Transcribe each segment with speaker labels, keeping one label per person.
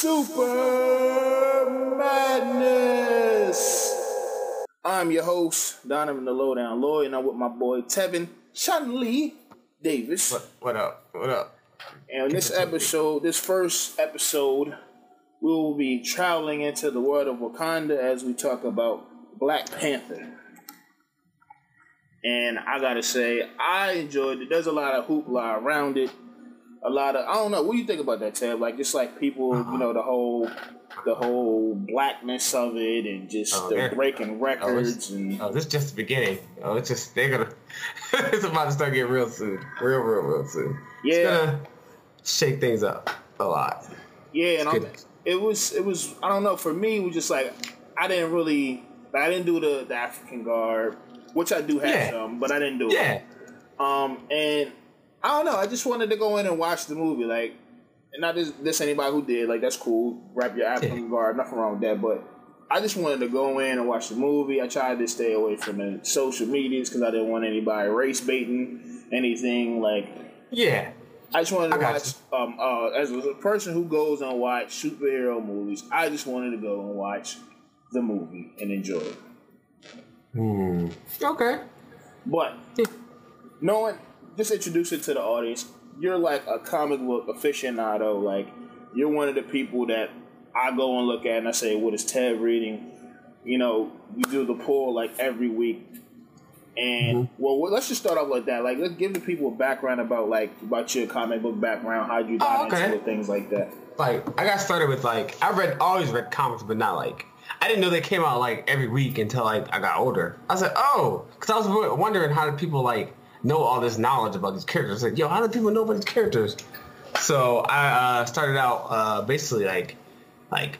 Speaker 1: Super Madness. I'm your host, Donovan the Lowdown Lloyd, and I'm with my boy Tevin Chun Lee Davis.
Speaker 2: What, what up? What up?
Speaker 1: And this episode, this first episode, we will be traveling into the world of Wakanda as we talk about Black Panther. And I gotta say, I enjoyed it. There's a lot of hoopla around it. A lot of I don't know. What do you think about that, Ted? Like just like people, you know, the whole the whole blackness of it and just
Speaker 2: Oh,
Speaker 1: the breaking
Speaker 2: Oh,
Speaker 1: records
Speaker 2: it's,
Speaker 1: and
Speaker 2: oh, this is just the beginning. Oh, it's just they're gonna. it's about to start getting real soon. Real, real, real soon.
Speaker 1: Yeah.
Speaker 2: It's gonna shake things up a lot.
Speaker 1: Yeah, and I'm, it was it was I don't know for me it was just like I didn't really like, I didn't do the, the African guard, which I do have
Speaker 2: Yeah.
Speaker 1: some, but I didn't do
Speaker 2: Yeah.
Speaker 1: it. Um, and I don't know. I just wanted to go in and watch the movie, like, and not this, this anybody who did like that's cool. Wrap your African
Speaker 2: Yeah.
Speaker 1: guard, nothing wrong with that, but. I just wanted to go in and watch the movie. I tried to stay away from the social medias because I didn't want anybody race baiting anything. Like
Speaker 2: Yeah.
Speaker 1: I just wanted to watch. Um, uh, as a person who goes and watch superhero movies, I just wanted to go and watch the movie and enjoy it.
Speaker 2: Hmm. Okay.
Speaker 1: But knowing, just introduce it to the audience. You're like a comic book aficionado. Like you're one of the people that I go and look at and I say, "What is Ted reading?" You know, we do the poll like every week. And mm-hmm. well, well, let's just start off like that. Like, let's give the people a background about like about your comic book background, how you oh, got
Speaker 2: Oh, okay.
Speaker 1: into things like that.
Speaker 2: Like I got started with like I read always read comics, but not like I didn't know they came out like every week until like I got older. I was like, oh, because I was wondering how do people like know all this knowledge about these characters? Like, yo, how do people know about these characters? So I uh, started out uh, basically like like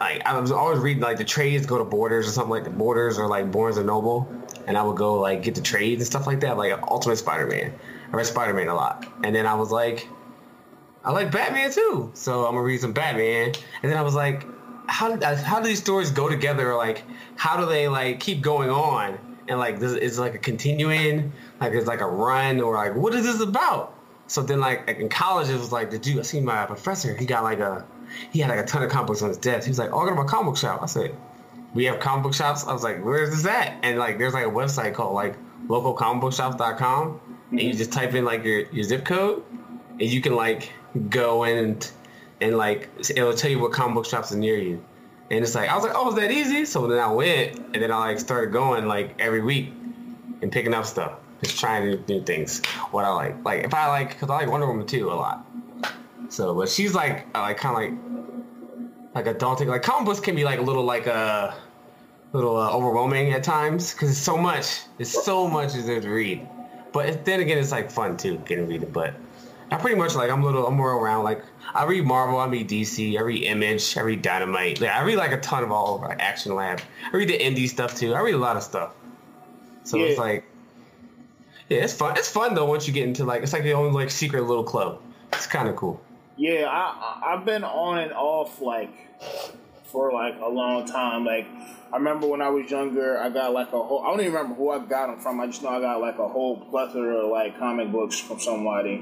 Speaker 2: like I was always reading like the trades go to Borders or something like the Borders or like Barnes and Noble, and I would go like get the trades and stuff like that, like Ultimate Spider-Man. I read Spider-Man a lot, and then I was like. I like Batman too, so I'm gonna read some Batman. And then I was like, how did how do these stories go together? Like, how do they like keep going on? And like, does, is like a continuing? Like, it's like a run, or like, what is this about? So then, like in college, it was like, did you? I seen my professor. He got like a, he had like a ton of comic books on his desk. He was like, oh, I go to my comic book shop. I said, we have comic book shops. I was like, where is this at? And like, there's like a website called like localcomicbookshops.com, and you just type in like your, your zip code, and you can like go in and, and like it'll tell you what comic book shops are near you. And it's like I was like, oh, is that easy? So then I went, and then I like started going like every week and picking up stuff, just trying do things. What I like, like if I like, cause I like Wonder Woman too a lot. So, but she's like, uh, like kind of like, like a daunting. Like comic books can be like a little like a little uh, overwhelming at times because it's so much. There's so much is there to read. But then again, it's like fun too getting read it. But I pretty much like I'm a little I'm more around like I read Marvel, I read DC, I read Image, I read Dynamite. Like, I read like a ton of all over like Action Lab. I read the indie stuff too. I read a lot of stuff. So it's like yeah, it's fun. It's fun though once you get into like it's like your own like secret little club. It's kind of cool.
Speaker 1: Yeah, I- I've been on and off like for like a long time. Like I remember when I was younger, I got like a whole. I don't even remember who I got them from. I just know I got like a whole plethora of like comic books from somebody,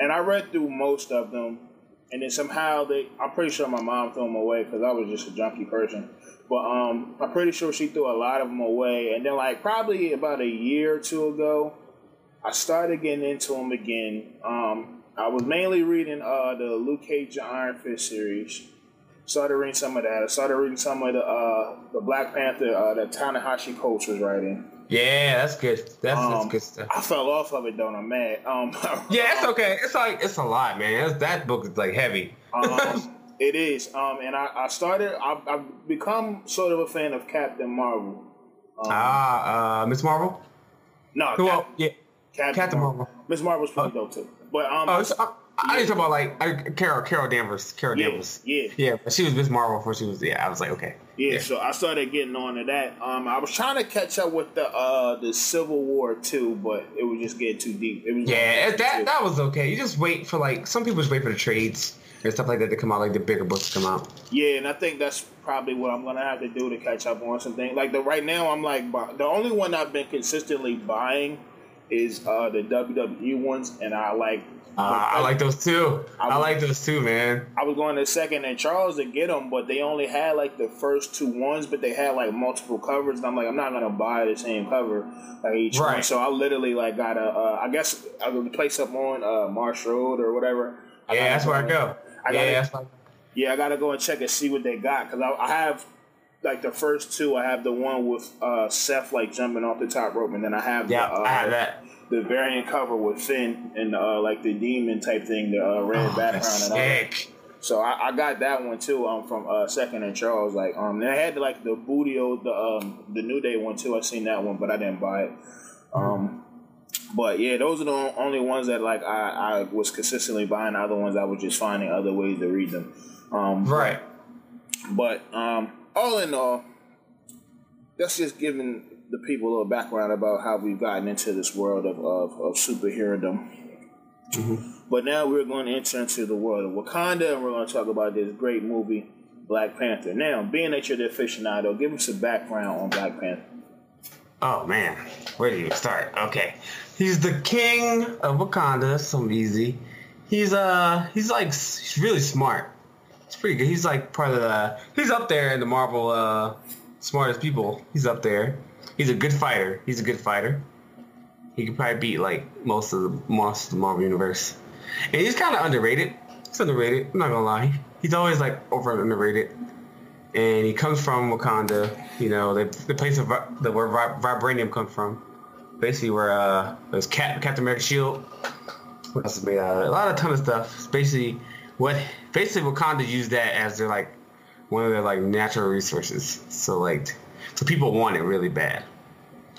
Speaker 1: and I read through most of them. And then somehow they, I'm pretty sure my mom threw them away because I was just a junky person. But um, I'm pretty sure she threw a lot of them away. And then like probably about a year or two ago, I started getting into them again. Um, I was mainly reading uh, the Luke Cage Iron Fist series. Started reading some of that. I started reading some of the uh, the Black Panther uh, that Ta-Nehisi Coates was writing.
Speaker 2: Yeah, that's good. That's,
Speaker 1: Um,
Speaker 2: that's good stuff.
Speaker 1: I fell off of it though, I'm mad. Um,
Speaker 2: Yeah, it's okay. It's like it's a lot, man. That's, that book is like heavy.
Speaker 1: um, it is. Um, and I, I started. I've, I've become sort of a fan of Captain Marvel. Um,
Speaker 2: Ah, uh, Miss Marvel.
Speaker 1: no,
Speaker 2: Who?
Speaker 1: Cap-?
Speaker 2: Yeah,
Speaker 1: Captain,
Speaker 2: Captain
Speaker 1: Marvel.
Speaker 2: Marvel.
Speaker 1: Miss Marvel's pretty dope too. But um,
Speaker 2: Oh, it's, I, didn't talk about like I, Carol, Carol Danvers, Carol
Speaker 1: yeah,
Speaker 2: Danvers.
Speaker 1: yeah.
Speaker 2: Yeah, but she was Miss Marvel before she was. Yeah, I was like, okay.
Speaker 1: Yeah, so I started getting on to that. Um, I was trying to catch up with the uh the Civil War too, but it was just getting too deep. It was
Speaker 2: Yeah, that that was okay. You just wait for like some people just wait for the trades and stuff like that to come out, like the bigger books come out.
Speaker 1: yeah, and I think that's probably what I'm gonna have to do to catch up on some things. Like the right now, I'm like the only one I've been consistently buying is uh, the WWE ones, and I like.
Speaker 2: Uh, I like those too. I, I, like those too, man.
Speaker 1: I was going to Second and Charles to get them, but they only had like the first two ones, but they had like multiple covers, and I'm like, I'm not gonna buy the same cover like each right. one. So I literally like got a, uh, I guess I would place up on uh, Marsh Road or whatever.
Speaker 2: I yeah, that's where I go. I gotta, yeah,
Speaker 1: yeah, I gotta go and check and see what they got because I, I have like the first two. I have the one with uh, Seth like jumping off the top rope, and then I have
Speaker 2: yeah,
Speaker 1: the, uh,
Speaker 2: I have that
Speaker 1: the variant cover with Finn and uh, like the demon type thing, the uh, red oh, background and all. That. So I, I, got that one too. Um, from uh, Second and Charles. Like um, and I had like the Boodio, the um, the New Day one too. I seen that one, but I didn't buy it. Um, but yeah, those are the only ones that like I, I was consistently buying. Other ones I was just finding other ways to read them. Um,
Speaker 2: right.
Speaker 1: But, but um, all in all, that's just giving the people a little background about how we've gotten into this world of, of, of superherodom. Mm-hmm. But now we're going to enter into the world of Wakanda, and we're going to talk about this great movie, Black Panther. Now, being that you're the aficionado, give us a background on Black Panther.
Speaker 2: Oh man, where do you start? Okay, he's the king of Wakanda. So easy. He's uh, he's like he's really smart. It's pretty good. He's like part of the. He's up there in the Marvel uh, smartest people. He's up there. He's a good fighter. He's a good fighter. He could probably beat like most of the most of the Marvel universe. And he's kind of underrated. He's underrated. I'm not gonna lie. He's always like over underrated. And he comes from Wakanda. You know, the, the place of the where vibranium comes from. Basically, where uh, there's Cap, Captain America shield. What else is made out of? A lot of ton of stuff. It's basically what basically Wakanda used that as their like one of their like natural resources. So like so people want it really bad.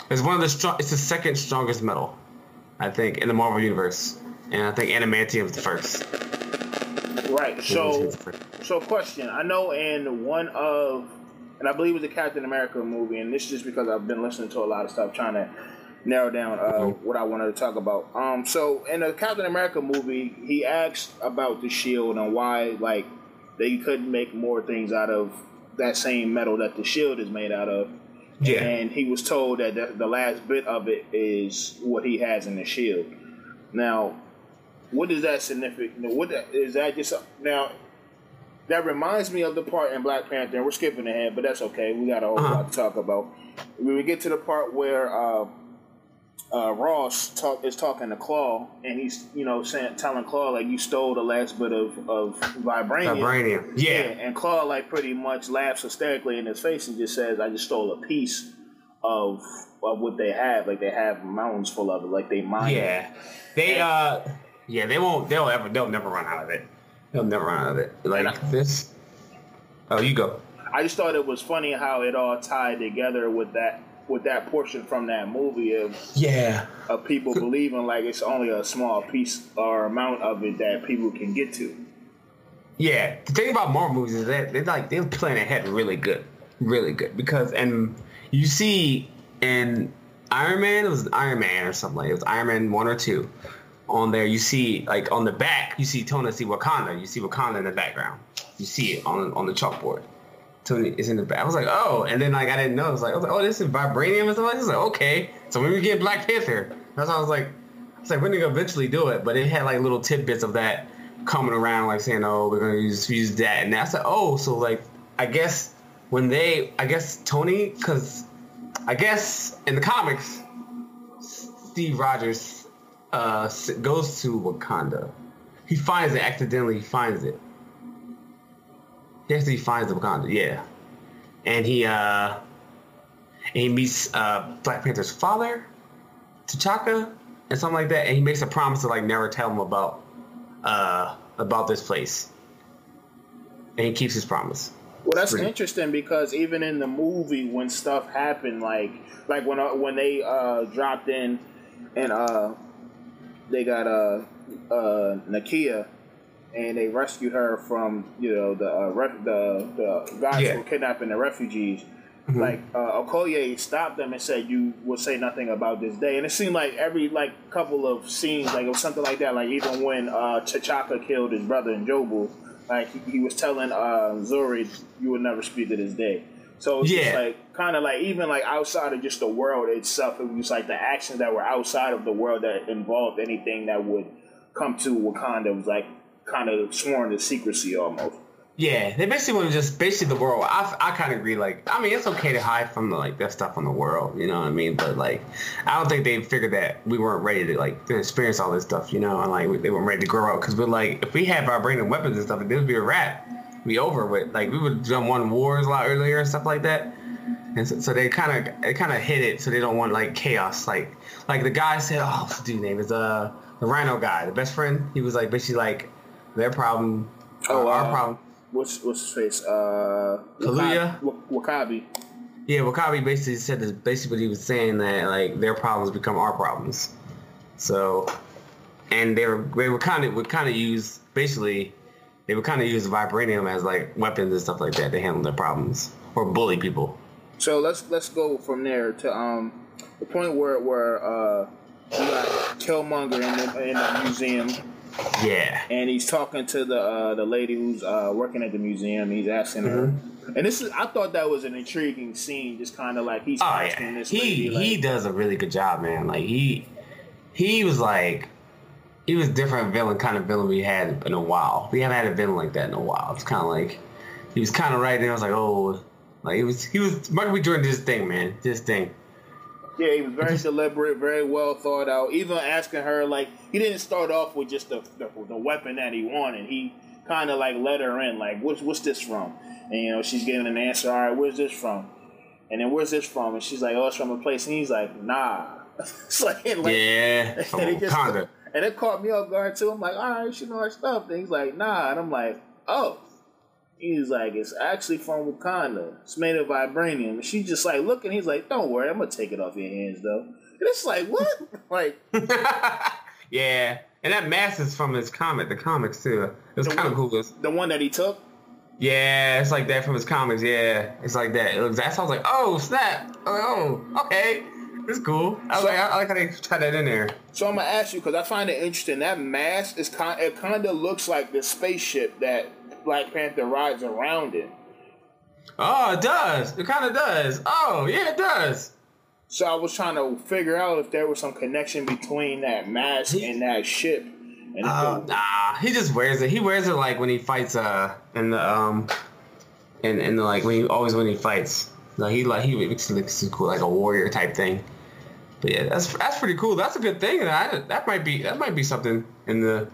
Speaker 2: It's one of the strong. It's the second strongest metal, I think, in the Marvel universe, and I think adamantium is the first.
Speaker 1: Right. So, so question. I know in one of, and I believe it was a Captain America movie, and this is just because I've been listening to a lot of stuff, trying to narrow down uh, mm-hmm. what I wanted to talk about. Um, so in the Captain America movie, he asked about the shield and why, like, they couldn't make more things out of that same metal that the shield is made out of. Yeah. And he was told that the, the last bit of it is what he has in the shield. Now, what is that significant? What is that just now? That reminds me of the part in Black Panther. And we're skipping ahead, but that's okay. We got a whole uh-huh. lot to talk about. When we get to the part where uh, uh, Ross talk, is talking to Claw, and he's you know saying telling Claw like you stole the last bit of of vibranium.
Speaker 2: Vibranium, yeah. yeah.
Speaker 1: And Claw like pretty much laughs hysterically in his face and just says, "I just stole a piece of of what they have. Like they have mountains full of it. Like they mine.
Speaker 2: Yeah, they and, uh, yeah, they won't. They'll ever. They'll never run out of it. They'll never run out of it. Like I, this. Oh, you go.
Speaker 1: I just thought it was funny how it all tied together with that with that portion from that movie of
Speaker 2: yeah
Speaker 1: of people believing like it's only a small piece or amount of it that people can get to.
Speaker 2: Yeah, the thing about Marvel movies is that they're like they're playing ahead really good, really good because and you see in Iron Man it was Iron Man or something like it was Iron Man one or two. On there, you see like on the back, you see Tony see Wakanda. You see Wakanda in the background. You see it on on the chalkboard. Tony is in the back. I was like, oh, and then like I didn't know. I was like, like, oh, this is vibranium and stuff like this. Like, okay. So when we get Black Panther, that's why I was like, I was like, we're gonna eventually do it, but it had like little tidbits of that coming around, like saying, oh, we're gonna use use that, and I said, oh, so like, I guess when they, I guess Tony, because I guess in the comics, Steve Rogers uh, goes to Wakanda. He finds it accidentally. He finds it he actually finds the Wakanda, yeah. And he uh and he meets uh Black Panther's father, T'Chaka, and something like that, and he makes a promise to like never tell him about uh about this place. And he keeps his promise.
Speaker 1: Well, that's Pretty. interesting because even in the movie, when stuff happened, like like when uh, when they uh, dropped in and uh, they got uh, uh, Nakia and they rescued her from you know the uh, ref- the the guys yeah. who were kidnapping the refugees. Mm-hmm. Like uh, Okoye stopped them and said, "You will say nothing about this day." And it seemed like every like couple of scenes, like it was something like that. Like even when uh, T'Chaka killed his brother N'Jobu, like he, he was telling uh, Zuri, "You will never speak of this day." So it's just
Speaker 2: Yeah.
Speaker 1: like kind of like even like outside of just the world itself, it was like the actions that were outside of the world that involved anything that would come to Wakanda was like kind of sworn to secrecy almost.
Speaker 2: Yeah, they basically want to just basically the world. I, I kind of agree. Like, I mean, it's okay to hide from the, like that stuff on the world. You know what I mean? But like, I don't think they figured that we weren't ready to like to experience all this stuff. You know, and like they weren't ready to grow up because we're like, if we had vibranium weapons and stuff, it would be a wrap. Be over with. Like we would have done one wars a lot earlier and stuff like that. And so, so they kind of they kind of hit it so they don't want like chaos. Like like the guy said, oh, what's the dude's name is uh the Rhino guy, the best friend. He was like basically like their problem,
Speaker 1: Oh,
Speaker 2: oh, our
Speaker 1: uh,
Speaker 2: problem.
Speaker 1: What's what's his face? Uh,
Speaker 2: Kaluuya?
Speaker 1: W'Kabi.
Speaker 2: Yeah, W'Kabi basically said this. Basically, what he was saying that like their problems become our problems. So, and they were they were kind of would kind of use basically they would kind of use vibranium as like weapons and stuff like that to handle their problems or bully people.
Speaker 1: So let's let's go from there to um the point where where uh you got Killmonger in the, in the museum
Speaker 2: Yeah,
Speaker 1: and he's talking to the uh, the lady who's uh, working at the museum. He's asking her,
Speaker 2: Mm-hmm.
Speaker 1: and this is I thought that was an intriguing scene, just kind of like he's
Speaker 2: oh
Speaker 1: asking
Speaker 2: yeah.
Speaker 1: this
Speaker 2: He
Speaker 1: lady, like,
Speaker 2: he does a really good job, man. Like he he was like he was different villain kind of villain we had in a while. We haven't had a villain like that in a while. It's kind of like he was kind of right, and I was like, oh, like he was he was Michael B. Jordan did his thing, man, Did his thing.
Speaker 1: Yeah, he was very deliberate, very well thought out. Even asking her like he didn't start off with just the the, the weapon that he wanted. He kind of like let her in, like what's what's this from? And you know she's giving an answer. All right, where's this from? And then where's this from? And she's like, oh, it's from a place. And he's like, nah. it's like, and like
Speaker 2: Yeah, from
Speaker 1: and, it just,
Speaker 2: Wakanda.
Speaker 1: and it caught me off guard too. I'm like, all right, she know her stuff. And he's like, nah. And I'm like, oh. He's like, it's actually from Wakanda. It's made of vibranium. And she's just like looking. He's like, don't worry, I'm gonna take it off your hands though. And it's like, what? like,
Speaker 2: yeah, and that mask is from his comic, the comics too. It was kind of cool.
Speaker 1: The one that he took.
Speaker 2: Yeah, it's like that from his comics. Yeah, it's like that. It looks. That sounds like, oh snap. I was like, oh, okay, it's cool. I was
Speaker 1: So-
Speaker 2: like, I, I like how they tried that in there.
Speaker 1: So I'm gonna ask you because I find it interesting. That mask is kind. It kind of looks like the spaceship that Black Panther rides around in.
Speaker 2: Oh, it does. It kind of does. Oh, yeah, it does.
Speaker 1: So I was trying to figure out if there was some connection between that mask and that ship. And
Speaker 2: Oh, nah, he just wears it. He wears it like when he fights. Uh, in the um, in in the like when he always when he fights. No, he like he makes it look cool, like a warrior type thing. But yeah, that's that's pretty cool. That's a good thing. And I, that might be that might be something in the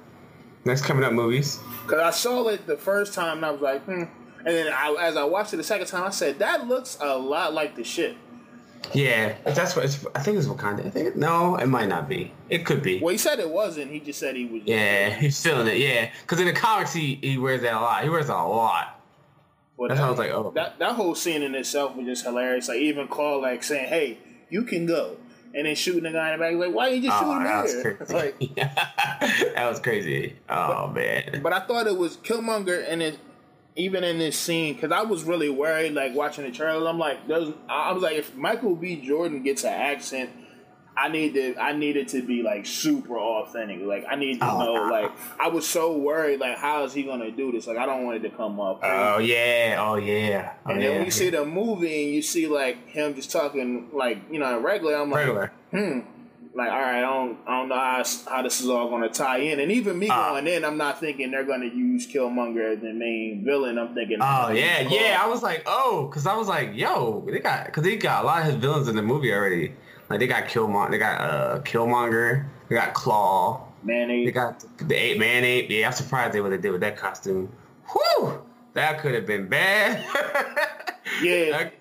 Speaker 2: next coming up movies.
Speaker 1: Because I saw it the first time and I was like, hmm. And then I, as I watched it the second time, I said, that looks a lot like the ship.
Speaker 2: Yeah, that's what it's, I think it's Wakanda. I think it, no, it might not be. It could be.
Speaker 1: Well, he said it wasn't. He just said he was.
Speaker 2: Yeah, he's feeling it. Yeah, because in the comics he he wears that a lot. He wears a lot.
Speaker 1: But
Speaker 2: That's
Speaker 1: that,
Speaker 2: how I was like, oh.
Speaker 1: That, that whole scene in itself was just hilarious. Like, even Claw, like, saying, hey, you can go. And then shooting the guy in the back. Like, why you just
Speaker 2: Oh,
Speaker 1: shooting
Speaker 2: that was
Speaker 1: here? like,
Speaker 2: that was crazy. Oh man.
Speaker 1: But I thought it was Killmonger, and it, even in this scene, because I was really worried, like watching the trailer. I'm like, I was like, if Michael B. Jordan gets an accent, I need to, I needed it to be like super authentic. Like I need to
Speaker 2: Oh,
Speaker 1: know.
Speaker 2: nah.
Speaker 1: Like I was so worried, like how is he gonna do this? Like I don't want it to come up.
Speaker 2: Oh yeah. Oh yeah. Oh,
Speaker 1: and
Speaker 2: yeah.
Speaker 1: then when you see the movie and you see like him just talking like you know regular, I'm like,
Speaker 2: regular.
Speaker 1: hmm. Like, all right, I don't, I don't know how, how this is all going to tie in. And even me
Speaker 2: Ah.
Speaker 1: going in, I'm not thinking they're going to use Killmonger as the main villain. I'm thinking,
Speaker 2: Oh yeah, yeah. I was like, oh, because I was like, yo, they got because they got a lot of his villains in the movie already. Like they got Killmonger, they got uh Killmonger, they got Claw,
Speaker 1: man,
Speaker 2: they
Speaker 1: they,
Speaker 2: got the ape man ape. Yeah, I'm surprised they what they did with that costume. Whew, that could have been bad.
Speaker 1: yeah,
Speaker 2: That-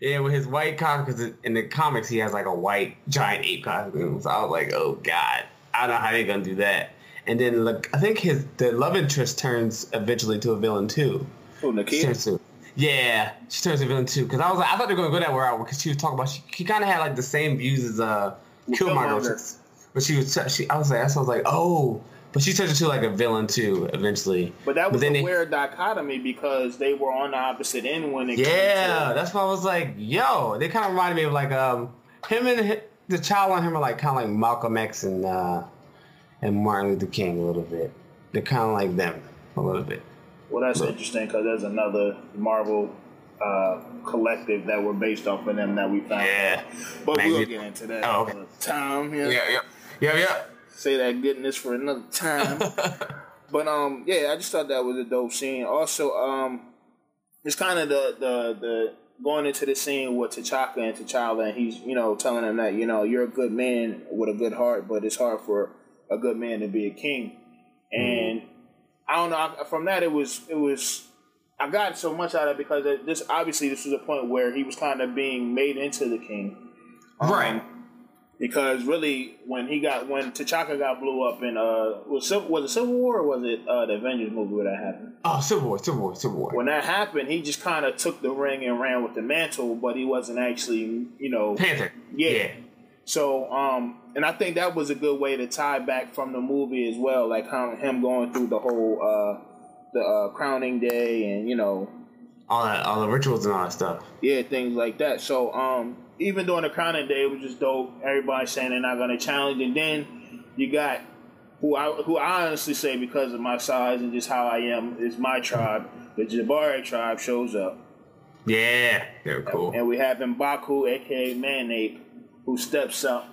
Speaker 2: yeah, with his white costume, because in the comics he has like a white giant ape costume. So I was like, oh god, I don't know how they're gonna do that. And then look, I think his the love interest turns eventually to a villain too. She
Speaker 1: Nakia?
Speaker 2: Turns yeah, she turns to a villain too. Because I was like, I thought they were gonna go that route because she was talking about she, she kind of had like the same views as uh Killmonger,
Speaker 1: Killmonger.
Speaker 2: but she was she I was like, I was like, oh, but she turned into like a villain too eventually.
Speaker 1: But that was
Speaker 2: then
Speaker 1: a
Speaker 2: they-
Speaker 1: weird dichotomy because they were on the opposite end when it came
Speaker 2: Yeah,
Speaker 1: to-
Speaker 2: that's why I was like, yo, they kind of reminded me of like um him and the child on him are like kind of like Malcolm X and uh and Martin Luther King a little bit. They're kind of like them a little bit.
Speaker 1: Well, that's interesting because there's another Marvel uh, collective that were based off of them that we found.
Speaker 2: Yeah.
Speaker 1: But
Speaker 2: Man,
Speaker 1: we'll get into that
Speaker 2: Oh, okay.
Speaker 1: time. Yeah.
Speaker 2: Yeah, yeah, yeah, yeah.
Speaker 1: Say that goodness for another time. but um, yeah, I just thought that was a dope scene. Also, um, it's kind of the the the going into the scene with T'Chaka and T'Challa, and he's you know telling him that you know you're a good man with a good heart, but it's hard for a good man to be a king. And I don't know. I- From that, it was it was. I got so much out of it because this obviously this was a point where he was kind of being made into the king. Um,
Speaker 2: Right.
Speaker 1: Because really, when he got when T'Chaka got blew up in uh was was it Civil War or was it uh, the Avengers movie where that happened?
Speaker 2: Oh, Civil War, Civil War, Civil War.
Speaker 1: When that happened, he just kind of took the ring and ran with the mantle, but he wasn't actually you know
Speaker 2: Panther.
Speaker 1: Yeah, yeah. So, um, and I think that was a good way to tie back from the movie as well, like how him going through the whole uh, the uh, crowning day and you know,
Speaker 2: All that, all the rituals and all that stuff.
Speaker 1: yeah, things like that. So, um, even during the crowning day, it was just dope. Everybody saying they're not going to challenge, and then you got who I who I honestly say because of my size and just how I am is my tribe. The Jabari tribe shows up.
Speaker 2: Yeah, they're cool.
Speaker 1: And we have Mbaku, aka Manape, who steps up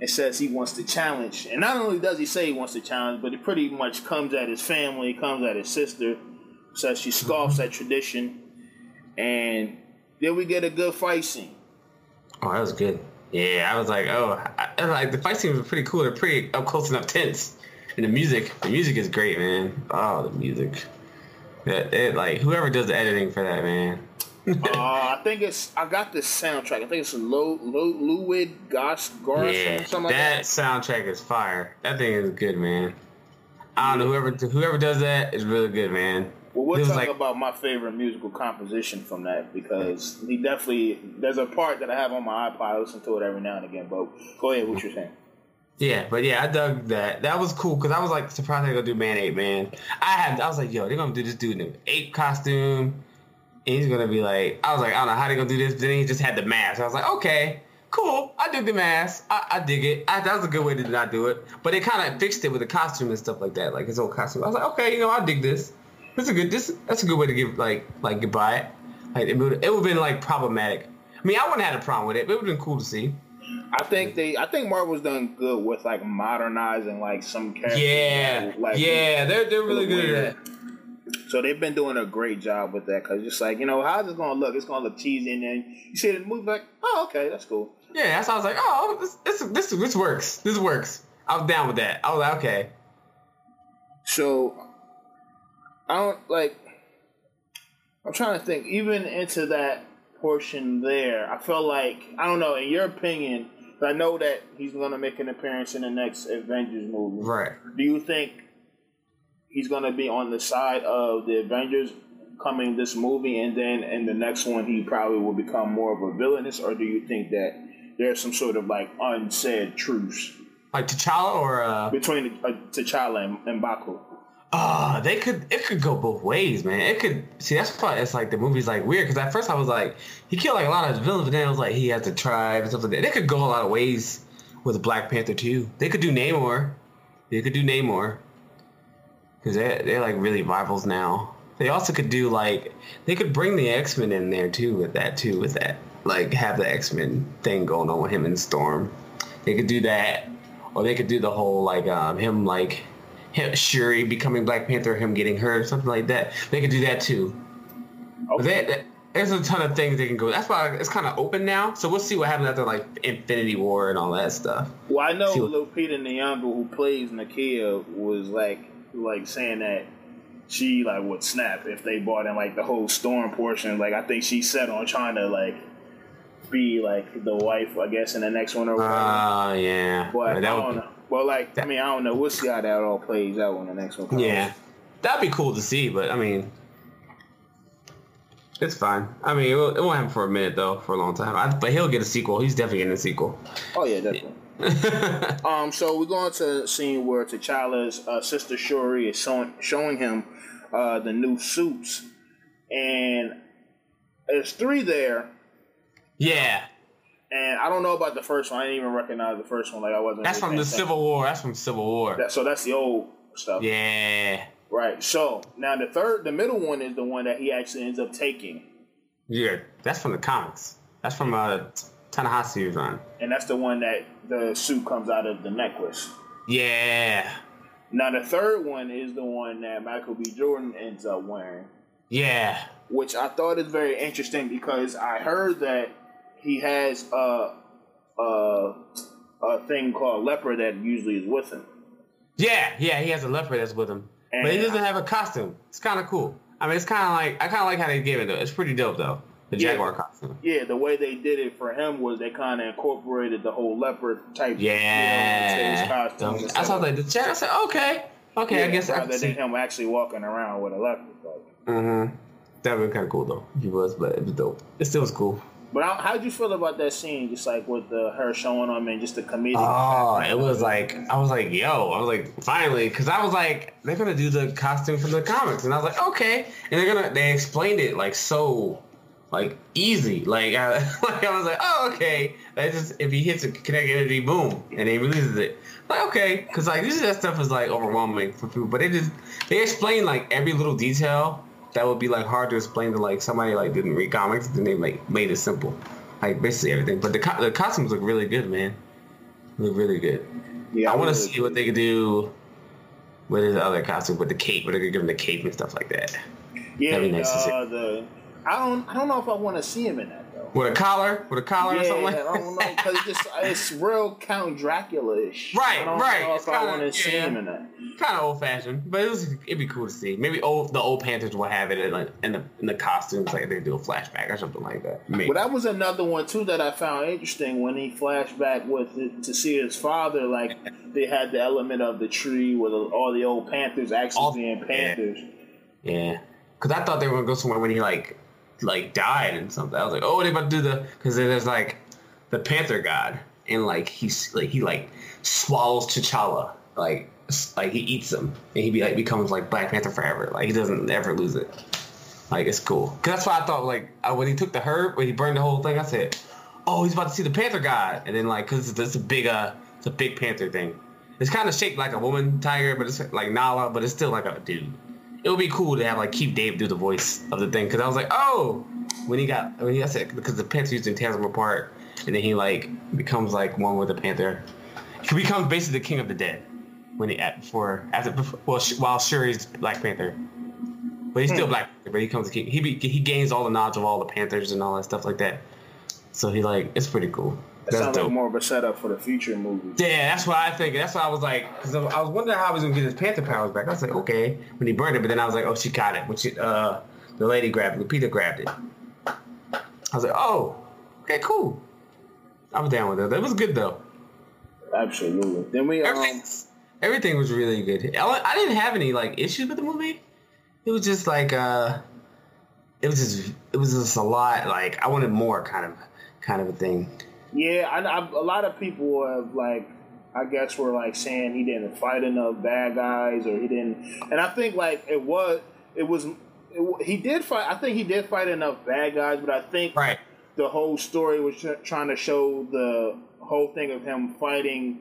Speaker 1: and says he wants to challenge. And not only does he say he wants to challenge, but he pretty much comes at his family, comes at his sister, says she scoffs at tradition. And then we get a good fight scene.
Speaker 2: Oh, that was good. Yeah, I was like, oh, I, like the fight scenes were pretty cool. They're pretty up close up tense, and the music, the music is great, man. Oh, the music. That it, like whoever does the editing for that, man.
Speaker 1: Uh, I think it's I got this soundtrack. I think it's Lo, Lo, Luid Gosh Garth
Speaker 2: yeah,
Speaker 1: something like
Speaker 2: that
Speaker 1: that.
Speaker 2: soundtrack is fire. That thing is good, man. I don't know whoever whoever does that is really good, man.
Speaker 1: Well, we'll talk
Speaker 2: like-
Speaker 1: about my favorite musical composition from that because he definitely there's a part that I have on my iPod. I listen to it every now and again. But go ahead, what you're saying?
Speaker 2: Yeah, but yeah, I dug that. That was cool because I was like surprised they're gonna do Man Ape, man. I had, I was like, yo, they're gonna do this dude in an ape costume. He's gonna be like, I was like, I don't know how they gonna do this. But then he just had the mask. I was like, okay, cool. I dig the mask. I, I dig it. I, that was a good way to not do it. But they kind of fixed it with the costume and stuff like that, like his own costume. I was like, okay, you know, I dig this. This is a good. This that's a good way to give like like by it. Like it would it would have been like problematic. I mean, I wouldn't have had a problem with it, but it would have been cool to see.
Speaker 1: I think they I think Marvel's done good with like modernizing like some characters.
Speaker 2: Yeah,
Speaker 1: like,
Speaker 2: yeah, they're they're really good at that.
Speaker 1: So they've been doing a great job with that because just like you know how's it gonna look? It's gonna look cheesy, and then you see the movie like, oh okay, that's cool.
Speaker 2: Yeah, that's how I was like, oh, this, this this this works. This works. I was down with that. I was like, okay.
Speaker 1: So I don't like. I'm trying to think. Even into that portion there, I felt like I don't know. In your opinion, I know that he's going to make an appearance in the next Avengers movie.
Speaker 2: Right.
Speaker 1: Do you think he's going to be on the side of the Avengers coming this movie, and then in the next one he probably will become more of a villainous, or do you think that there's some sort of like unsaid truce
Speaker 2: Like T'Challa or uh
Speaker 1: between uh, T'Challa and, and Mbaku?
Speaker 2: uh they could it could go both ways, man. It could see that's why it's like the movie's like weird because at first I was like he killed like a lot of villains, but then it was like he has the tribe and stuff like that. They could go a lot of ways with Black Panther too. They could do Namor. They could do Namor because they they're like really rivals now. They also could do like they could bring the X Men in there too with that too with that like have the X Men thing going on with him and Storm. They could do that, or they could do the whole like um, him like him, Shuri becoming Black Panther, him getting hurt, something like that. They could do that too. They- there's a ton of things they can go. That's why it's kind of open now. So we'll see what happens after like Infinity War and all that stuff.
Speaker 1: Well, I know
Speaker 2: what-
Speaker 1: Lupita Nyong'o, who plays Nakia, was like like saying that she like would snap if they brought in like the whole storm portion. Like I think she set on trying to like be like the wife, I guess, in the next one or whatever.
Speaker 2: Ah, yeah.
Speaker 1: but I
Speaker 2: that
Speaker 1: don't
Speaker 2: would
Speaker 1: know. Well, like I mean, I don't know. We'll see how that all plays out when the next one comes.
Speaker 2: Yeah, that'd be cool to see. But I mean, it's fine. I mean, it won't, it won't happen for a minute though, for a long time. I, but he'll get a sequel. He's definitely getting a sequel.
Speaker 1: Oh yeah, definitely. Um, so we're going to a scene where T'Challa's uh, sister Shuri is showing showing him uh, the new suits, and there's three there.
Speaker 2: yeah,
Speaker 1: And I don't know about the first one. I didn't even recognize the first one. Like I wasn't.
Speaker 2: that's from the
Speaker 1: attention.
Speaker 2: Civil War. That's from Civil War.
Speaker 1: That, so that's the old stuff.
Speaker 2: Yeah.
Speaker 1: Right. So now the third, the middle one is the one that he actually ends up taking.
Speaker 2: Yeah, that's from the comics. That's from uh, Ta-Nehisi's on.
Speaker 1: And that's the one that the suit comes out of the necklace.
Speaker 2: Yeah.
Speaker 1: Now the third one is the one that Michael B. Jordan ends up wearing.
Speaker 2: Yeah.
Speaker 1: Which I thought is very interesting because I heard that he has a a, a thing called leopard that usually is with him.
Speaker 2: Yeah, yeah, he has a leopard that's with him, and but he doesn't have a costume. It's kind of cool. I mean, it's kind of like I kind of like how they gave it though. It's pretty dope though. The
Speaker 1: yeah,
Speaker 2: jaguar costume.
Speaker 1: Yeah, the way they did it for him was they kind of incorporated the whole leopard type.
Speaker 2: Yeah.
Speaker 1: You know, costume
Speaker 2: I saw like the jaguar. I said, okay, okay.
Speaker 1: Yeah,
Speaker 2: I guess
Speaker 1: rather
Speaker 2: I
Speaker 1: than him actually walking around with a leopard. Like.
Speaker 2: Mm-hmm. That would be kind of cool though. He was, but it was dope. It still was cool.
Speaker 1: But how did you feel about that scene? Just like with the, her showing him and just the comedic.
Speaker 2: Oh, it was like I was like, yo, I was like, finally, because I was like, they're gonna do the costume from the comics, and I was like, okay, and they're gonna they explained it like so, like easy, like I, like I was like, oh, okay, that just if he hits a kinetic energy, boom, and he releases it. Like okay, because like usually that stuff is like overwhelming for people, but they just they explain like every little detail that would be like hard to explain to like somebody like didn't read comics. Then they like made it simple, like basically everything. But the co- the costumes look really good, man. Look really good. Yeah, I want to see what they could do with his other costume with the cape, what they could give him the cape and stuff like that.
Speaker 1: Yeah, nice uh, the I don't I don't know if I want to see him in that. Though.
Speaker 2: With a collar, with a collar
Speaker 1: yeah,
Speaker 2: or something like
Speaker 1: that. I don't know because it's just it's real Count Dracula-ish.
Speaker 2: Right, I don't
Speaker 1: right.
Speaker 2: Know
Speaker 1: if kinda, I want to see him in that.
Speaker 2: Kind of old fashioned, but it was it'd be cool to see. Maybe old the old Panthers will have it in, like, in the in the costumes, like they do a flashback or something like that.
Speaker 1: Maybe. But that was another one too that I found interesting when he flashed back with it, to see his father. Like they had the element of the tree with all the old Panthers actually all, being Panthers.
Speaker 2: Yeah, because. I thought they were gonna go somewhere when he like like died and something. I was like, oh, they about to do the because there's like the Panther God and like he's like he like swallows T'Challa like like he eats him and he be like becomes like Black Panther forever. Like he doesn't ever lose it. Like it's cool. Cause that's why I thought like when he took the herb when he burned the whole thing, I said, oh, he's about to see the Panther God, and then like cause it's, it's a big uh it's a big Panther thing. It's kind of shaped like a woman tiger, but it's like Nala, but it's still like a dude it would be cool to have like Keith David do the voice of the thing because I was like, oh, when he got when he I said because the Panther used to tear him apart, and then he like becomes like one with the Panther. He becomes basically the king of the dead when he at before after before, well while Shuri's Black Panther, but he's still hmm. Black Panther, but he comes king. He be, he gains all the knowledge of all the Panthers and all that stuff like that. So he like it's pretty cool.
Speaker 1: That sounds like more of a setup for the future movie.
Speaker 2: Yeah, that's what I think. That's why I was like, because I was wondering how he was gonna get his Panther powers back. I was like, okay, when he burned it, but then I was like, oh, she got it. When she, uh, the lady grabbed it, Lupita grabbed it. I was like, oh, okay, cool. I was down with it. That was good though.
Speaker 1: Absolutely. Then we um,
Speaker 2: everything, everything was really good. I didn't have any like issues with the movie. It was just like uh, it was just it was just a lot. Like I wanted more kind of kind of a thing.
Speaker 1: Yeah, I, I, a lot of people have like, I guess were like saying he didn't fight enough bad guys or he didn't, and I think like it was, it was, it, he did fight. I think he did fight enough bad guys, but I think
Speaker 2: right.
Speaker 1: the whole story was trying to show the whole thing of him fighting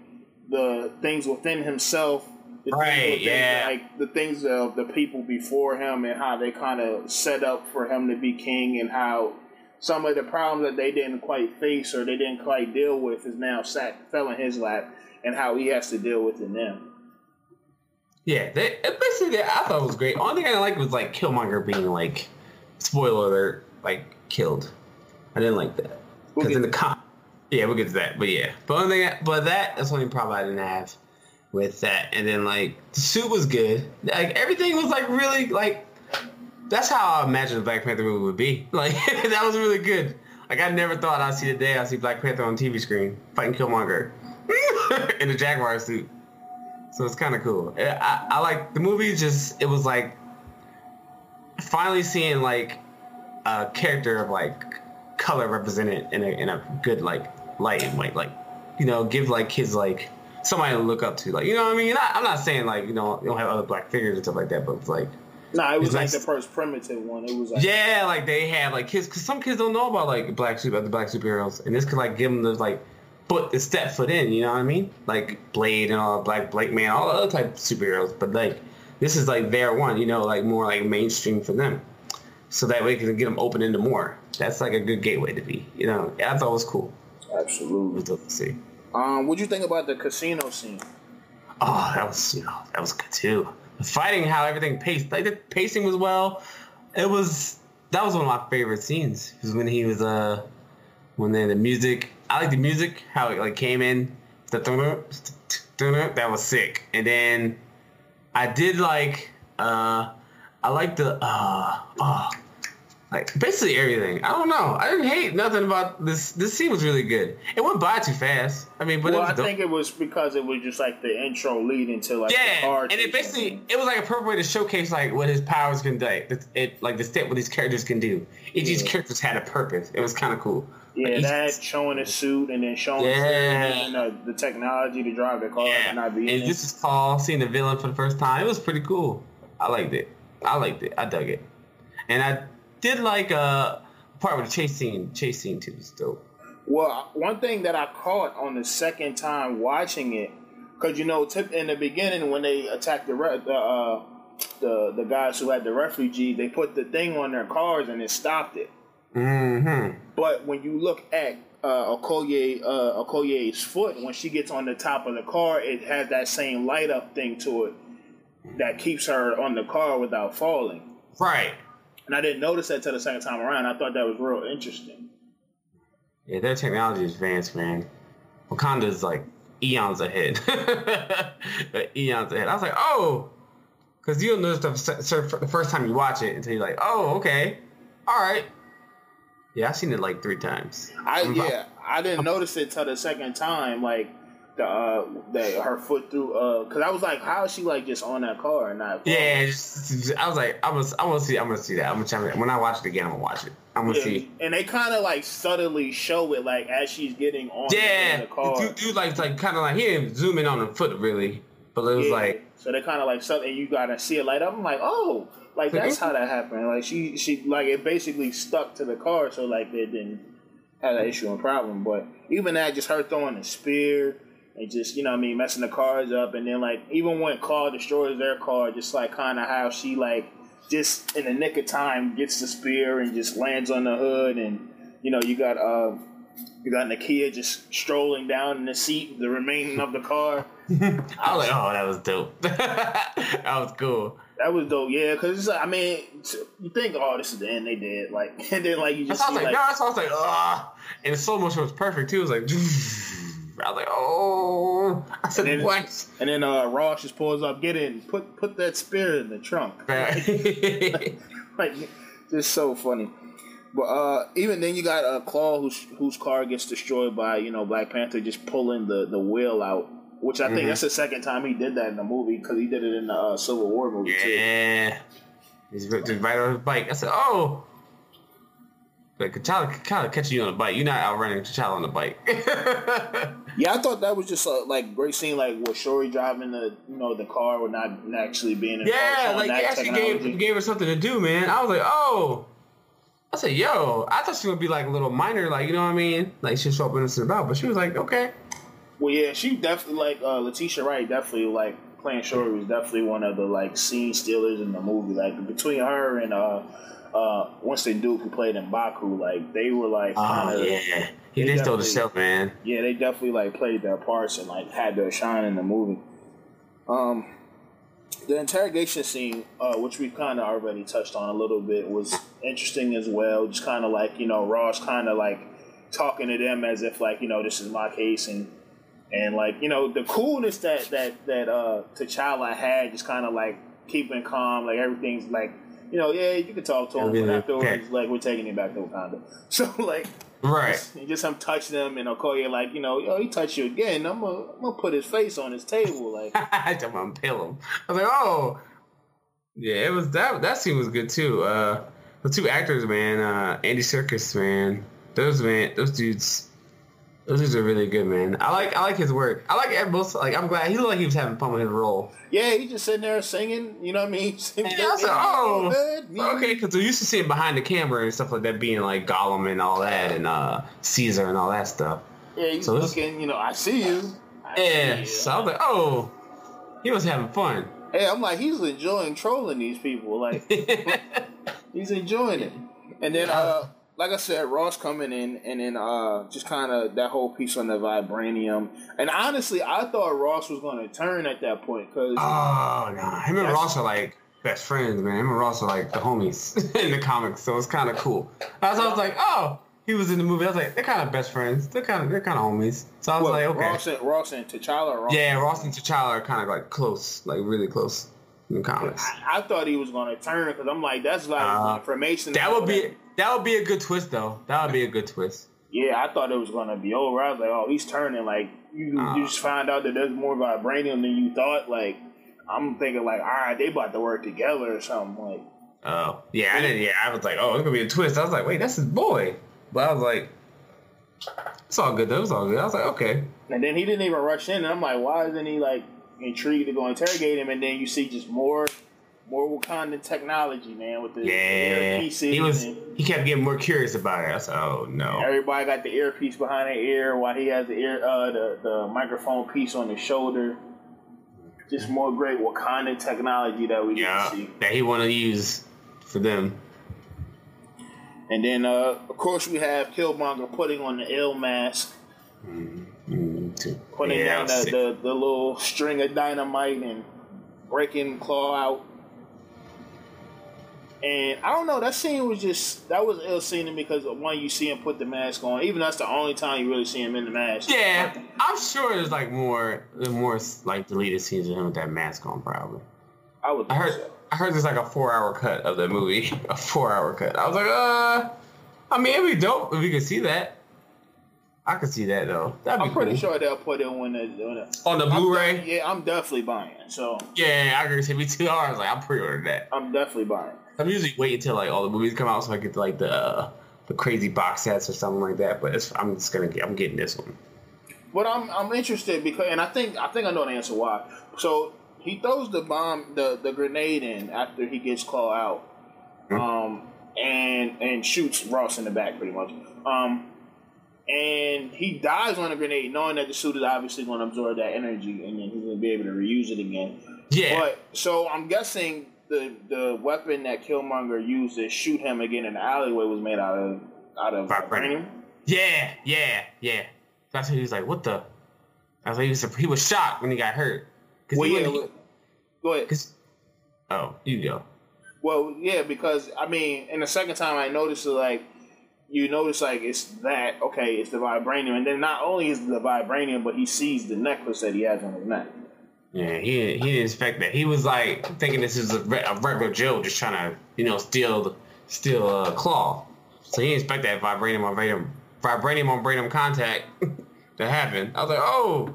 Speaker 1: the things within himself.
Speaker 2: Right. yeah.
Speaker 1: Like the things of the people before him and how they kind of set up for him to be king and how some of the problems that they didn't quite face or they didn't quite deal with is now sat fell in his lap and how he has to deal with it now.
Speaker 2: Yeah, they, basically, I thought it was great. Only thing I liked was like Killmonger being like, spoiler alert, like killed. I didn't like that because we'll in the con, yeah, we'll get to that. But yeah, but only thing, but that that's the only problem I didn't have with that. And then like the suit was good. Like everything was like really like that's how I imagined the Black Panther movie would be. Like that was really good. Like I never thought I'd see the day I see Black Panther on TV screen fighting Killmonger in a Jaguar suit. So it's kind of cool. Eh, I, I like the movie. Just it was like finally seeing like a character of like color represented in a in a good like light and like like you know give like kids like somebody to look up to like you know what I mean. I'm not saying like you know you don't have other black figures and stuff like that, but it's like
Speaker 1: no, nah, it was like, like the first primitive one. It was like
Speaker 2: yeah, like they have like kids because some kids don't know about like black super the black superheroes, and this could like give them the like foot the step foot in. You know what I mean? Like Blade and all Black Blake Man, all the other type of superheroes. But like this is like their one. You know, like more like mainstream for them. so that way you can get them open into more. That's like a good gateway to be. You know, I thought it was cool. It
Speaker 1: Absolutely.
Speaker 2: was dope to see.
Speaker 1: Um, what'd you think about the casino scene?
Speaker 2: Oh, that was you know that was good too. Fighting, how everything paced, like the pacing was well. It was that was one of my favorite scenes. Was when he was uh when they the music. I like the music how it like came in. That was sick. And then I did like uh I like the uh oh like basically everything. I don't know. I didn't hate nothing about this. This scene was really good. It went by too fast. I mean, but
Speaker 1: Well, I
Speaker 2: dope.
Speaker 1: think it was because it was just like the intro leading to like the
Speaker 2: Yeah,
Speaker 1: car
Speaker 2: and it basically it was like a perfect way to showcase like what his powers can do. It, it like the step what these characters can do. Each these
Speaker 1: Yeah.
Speaker 2: characters had a purpose. It was kind of cool.
Speaker 1: Yeah,
Speaker 2: Like, each-
Speaker 1: that showing his suit and then showing
Speaker 2: Yeah.
Speaker 1: and, uh, the technology to drive the car
Speaker 2: yeah.
Speaker 1: and not be
Speaker 2: And this is Paul seeing the villain for the first time. It was pretty cool. I liked it. I liked it. I dug it. And I did like uh part with the chase scene. Chase scene too was dope.
Speaker 1: Well, one thing that I caught on the second time watching it, because you know, tip in the beginning when they attacked the the, uh, the the guys who had the refugee, they put the thing on their cars and it stopped it.
Speaker 2: Mm-hmm.
Speaker 1: But when you look at uh, Okoye uh, Okoye's foot, when she gets on the top of the car, it has that same light up thing to it that keeps her on the car without falling.
Speaker 2: Right.
Speaker 1: And I didn't notice that till the second time around. I thought that was real interesting.
Speaker 2: Yeah, their technology is advanced, man. Wakanda's like eons ahead. eons ahead. I was like, oh, because you don't know stuff s- s- the first time you watch it until you're like, oh, okay, all right. Yeah, I've seen it like three times.
Speaker 1: I
Speaker 2: I'm-
Speaker 1: yeah, I didn't notice it till the second time, like the uh the her foot through uh because I was like, how is she like just on that car and not?
Speaker 2: Yeah, just, I was like, I was, I want to see, I'm gonna see that. I'm gonna try, when I watch it again, I'm gonna watch it. I'm gonna
Speaker 1: Yeah,
Speaker 2: see.
Speaker 1: And they kind of like subtly show it like as she's getting on
Speaker 2: Yeah,
Speaker 1: the car.
Speaker 2: dude, dude like, like kind of like he didn't zoom in on the foot really, but it was
Speaker 1: Yeah.
Speaker 2: like,
Speaker 1: so they kind of like something you gotta see it light up. I'm like, oh, like that's how that happened. Like she she like it basically stuck to the car, so like they didn't have an issue and problem. But even that, just her throwing the spear and just you know what I mean messing the cars up, and then like even when Claw destroys their car, just like kind of how she like just in the nick of time gets the spear and just lands on the hood, and you know you got uh. You got Nakia just strolling down in the seat, the remaining of the car.
Speaker 2: I was like, oh, that was dope. that was cool.
Speaker 1: That was dope, yeah. Because I mean, you think, oh, this is the end they did, like, and then like you just
Speaker 2: I was like,
Speaker 1: like,
Speaker 2: no, I was like, ah. And slow motion was perfect too. It was like, I was like, oh. I said,
Speaker 1: And then-
Speaker 2: what?
Speaker 1: and then uh, Ross just pulls up, get in, put put that spear in the trunk, Right. like, just so funny. But uh, even then, you got uh, Claw, whose whose car gets destroyed by you know Black Panther just pulling the the wheel out, which I think
Speaker 2: Mhm.
Speaker 1: that's the second time he did that in the movie because he did it in the uh, Civil War movie too.
Speaker 2: yeah. He's just right on his bike. I said, oh. But T'Challa, T'Challa catching you on a bike. You're not outrunning T'Challa on the bike.
Speaker 1: Yeah, I thought that was just a like great scene, like with Shuri driving the you know the car, or not actually being in
Speaker 2: yeah, like
Speaker 1: that
Speaker 2: actually gave, gave her something to do, man. I was like, oh. I said, yo, I thought she would be like a little minor, like, you know what I mean? Like, she'd show up innocent about, but she was like, okay.
Speaker 1: Well, yeah, she definitely like uh, Letitia Wright. Definitely like playing Shuri was definitely one of the like scene stealers in the movie. Like between her and uh, uh, Winston Duke, who played Mbaku, like they were like,
Speaker 2: Oh,
Speaker 1: kinda-
Speaker 2: yeah. He
Speaker 1: they
Speaker 2: did stole the show, man.
Speaker 1: yeah, they definitely like played their parts and like had their shine in the movie. Um, the interrogation scene, uh, which we kind of already touched on a little bit, was interesting as well. Just kind of like you know Ross kind of like talking to them as if like you know this is my case and and like you know the coolness that that that uh T'Challa had, just kind of like keeping calm, like everything's like. You know, yeah, you can talk to him, but afterwards, like we're taking him back to Wakanda. So, like,
Speaker 2: Right.
Speaker 1: and just him touch them and Okoye like, you know, yo, he touch you again, I'm gonna, I'm gonna put his face on his table, like,
Speaker 2: I told him I'm peel him. I was like, oh. Yeah, it was that that scene was good too. Uh the two actors, man, uh Andy Serkis, man. Those man those dudes those dudes are really good, man. I like I like his work. I like most like I'm glad he looked like he was having fun with his role.
Speaker 1: yeah, he just sitting there singing, you know what I mean?
Speaker 2: Was like, oh, okay, because we used to see him behind the camera and stuff like that, being like Gollum and all that, and uh Caesar and all that stuff.
Speaker 1: Yeah, he's
Speaker 2: So this-
Speaker 1: looking, you know, I see you. I see
Speaker 2: Yeah,
Speaker 1: you.
Speaker 2: so I was like, oh, he was having fun.
Speaker 1: Hey, I'm like, he's enjoying trolling these people. Like, he's enjoying it. And then, uh, like I said, Ross coming in, and then uh, just kind of that whole piece on the vibranium. And honestly, I thought Ross was going to turn at that point because
Speaker 2: oh no, him and Ross are like best friends, man. Him and Ross are like the homies in the comics, so it's kind of cool. As I was like, oh, he was in the movie. I was like, they're kind of best friends. They're kind of they're kind of homies. So I was
Speaker 1: well,
Speaker 2: like, okay.
Speaker 1: Ross and, Ross and T'Challa. Ross
Speaker 2: yeah, Ross and T'Challa are kind of like close, like really close in the comics.
Speaker 1: I, I thought he was going to turn because I'm like, that's like uh, information.
Speaker 2: That would be that would be a good twist, though. That would be a good twist.
Speaker 1: Yeah, I thought it was going to be over. I was like, oh, he's turning. Like you, uh, you just find out that there's more vibranium than you thought. Like I'm thinking, like, all right, they about to work together or something. Like,
Speaker 2: oh yeah, I didn't. Yeah, I was like, oh, it's gonna be a twist. I was like, wait, that's his boy. But I was like, it's all good. That was all good. I was like, okay.
Speaker 1: And then he didn't even rush in, and I'm like, why isn't he like intrigued to go interrogate him? And then you see just more, more Wakandan technology, man, with the
Speaker 2: yeah. earpieces. He was. he kept getting more curious about it. I said, oh no.
Speaker 1: Everybody got the earpiece behind their ear, while he has the ear, uh, the the microphone piece on his shoulder. Just more great Wakandan technology that we yeah, see.
Speaker 2: That he want to use for them.
Speaker 1: And then, uh, of course, we have Killmonger putting on the ill mask,
Speaker 2: mm-hmm.
Speaker 1: putting yeah, down the, the, the, little string of dynamite and breaking Claw out. And I don't know, that scene was just that was ill scene because the one you see him put the mask on. Even that's the only time you really see him in the mask.
Speaker 2: Yeah, I'm sure there's like more, the more like deleted scenes of him with that mask on, probably.
Speaker 1: I would. I
Speaker 2: heard.
Speaker 1: So.
Speaker 2: I heard there's like a four hour cut of the movie, a four hour cut. I was like, uh, I mean, it'd be dope if we could see that. I could see that though. That'd
Speaker 1: I'm pretty
Speaker 2: cool.
Speaker 1: sure they'll put it on the, on
Speaker 2: the, on the Blu-ray.
Speaker 1: I'm yeah, I'm definitely buying. So
Speaker 2: yeah, I agree. It me two hours. Like I'm pre-ordering that.
Speaker 1: I'm definitely buying.
Speaker 2: I'm usually waiting until like all the movies come out so I get like the uh, the crazy box sets or something like that. But I'm just gonna get. I'm getting this one.
Speaker 1: But I'm I'm interested because, and I think I think I know the answer why. So he throws the bomb, the, the grenade in after he gets Claw out, mm-hmm. um, and and shoots Ross in the back pretty much. Um, and he dies on a grenade, knowing that the suit is obviously going to absorb that energy, and then he's going to be able to reuse it again.
Speaker 2: Yeah.
Speaker 1: But so I'm guessing the the weapon that Killmonger used to shoot him again in the alleyway was made out of out of vibranium.
Speaker 2: Yeah, yeah, yeah. That's what he was like. What the? I was like, he was, he was shocked when he got hurt.
Speaker 1: Well, yeah. He, go ahead.
Speaker 2: Oh, you go.
Speaker 1: Well, yeah, because I mean, in the second time I noticed it, like you notice like it's that okay, it's the vibranium, and then not only is the vibranium, but he sees the necklace that he has on his neck.
Speaker 2: Yeah, he he didn't expect that. He was like thinking this is a, a regular Joe just trying to you know steal steal a claw. So he didn't expect that vibranium on vibranium vibranium on vibranium contact to happen. I was like, oh,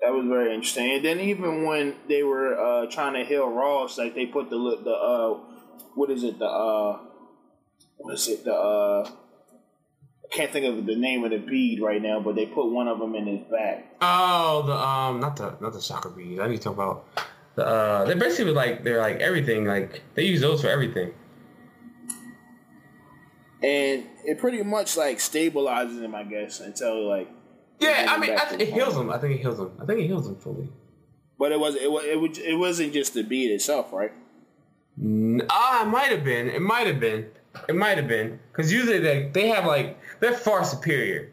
Speaker 1: that was very interesting. And then even when they were uh, trying to heal Ross, like they put the the uh, what is it the uh, what is it the uh, can't think of the name of the bead right now, but they put one of them in his back.
Speaker 2: Oh, the um, not the not the soccer bead. I need to talk about the uh, they're basically like they're like everything. Like they use those for everything.
Speaker 1: And it pretty much like stabilizes him, I guess, until like
Speaker 2: yeah, I mean, I th- it heals him. I think it heals him. I think it heals him fully.
Speaker 1: But it was it was it, was, it wasn't just the bead itself, right?
Speaker 2: Ah, it might have been. It might have been. It might have been because usually they they have like they're far superior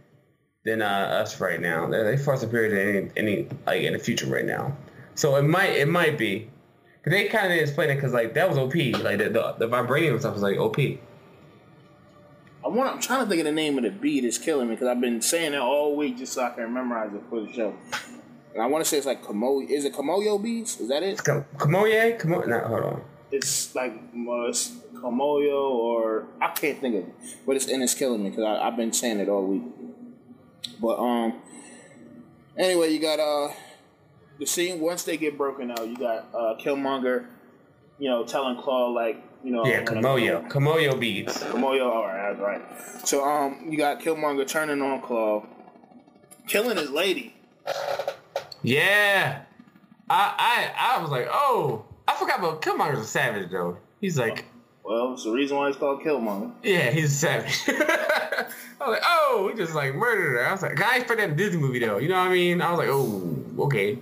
Speaker 2: than uh, us right now. They're, they're far superior than any, any like in the future right now. So it might it might be. They kind of didn't explain it because like that was OP. Like the, the the vibranium stuff was like OP.
Speaker 1: I want. I'm trying to think of the name of the beat. It's killing me because I've been saying it all week just so I can memorize it for the show. And I want to say it's like Komoyo. Is it Komoyo beats? Is that it?
Speaker 2: Komoye? Komoye? No, hold on.
Speaker 1: It's like uh, it's Komoyo or I can't think of it, but it's and it's killing me because I've been saying it all week. But um, anyway, you got uh the scene once they get broken out. You got uh Killmonger, you know, telling Claw like you know,
Speaker 2: yeah, Kimoyo, Kimoyo beads.
Speaker 1: Kimoyo, all right, that's right. So, um, you got Killmonger turning on Claw, killing his lady.
Speaker 2: Yeah, I, I, I was like, oh, I forgot about Killmonger's a savage though. He's like,
Speaker 1: well, it's the reason why he's called Killmonger.
Speaker 2: Yeah, he's a savage. I was like, oh, he just like murdered her. I was like, I expect that Disney movie though. You know what I mean? I was like, oh, okay.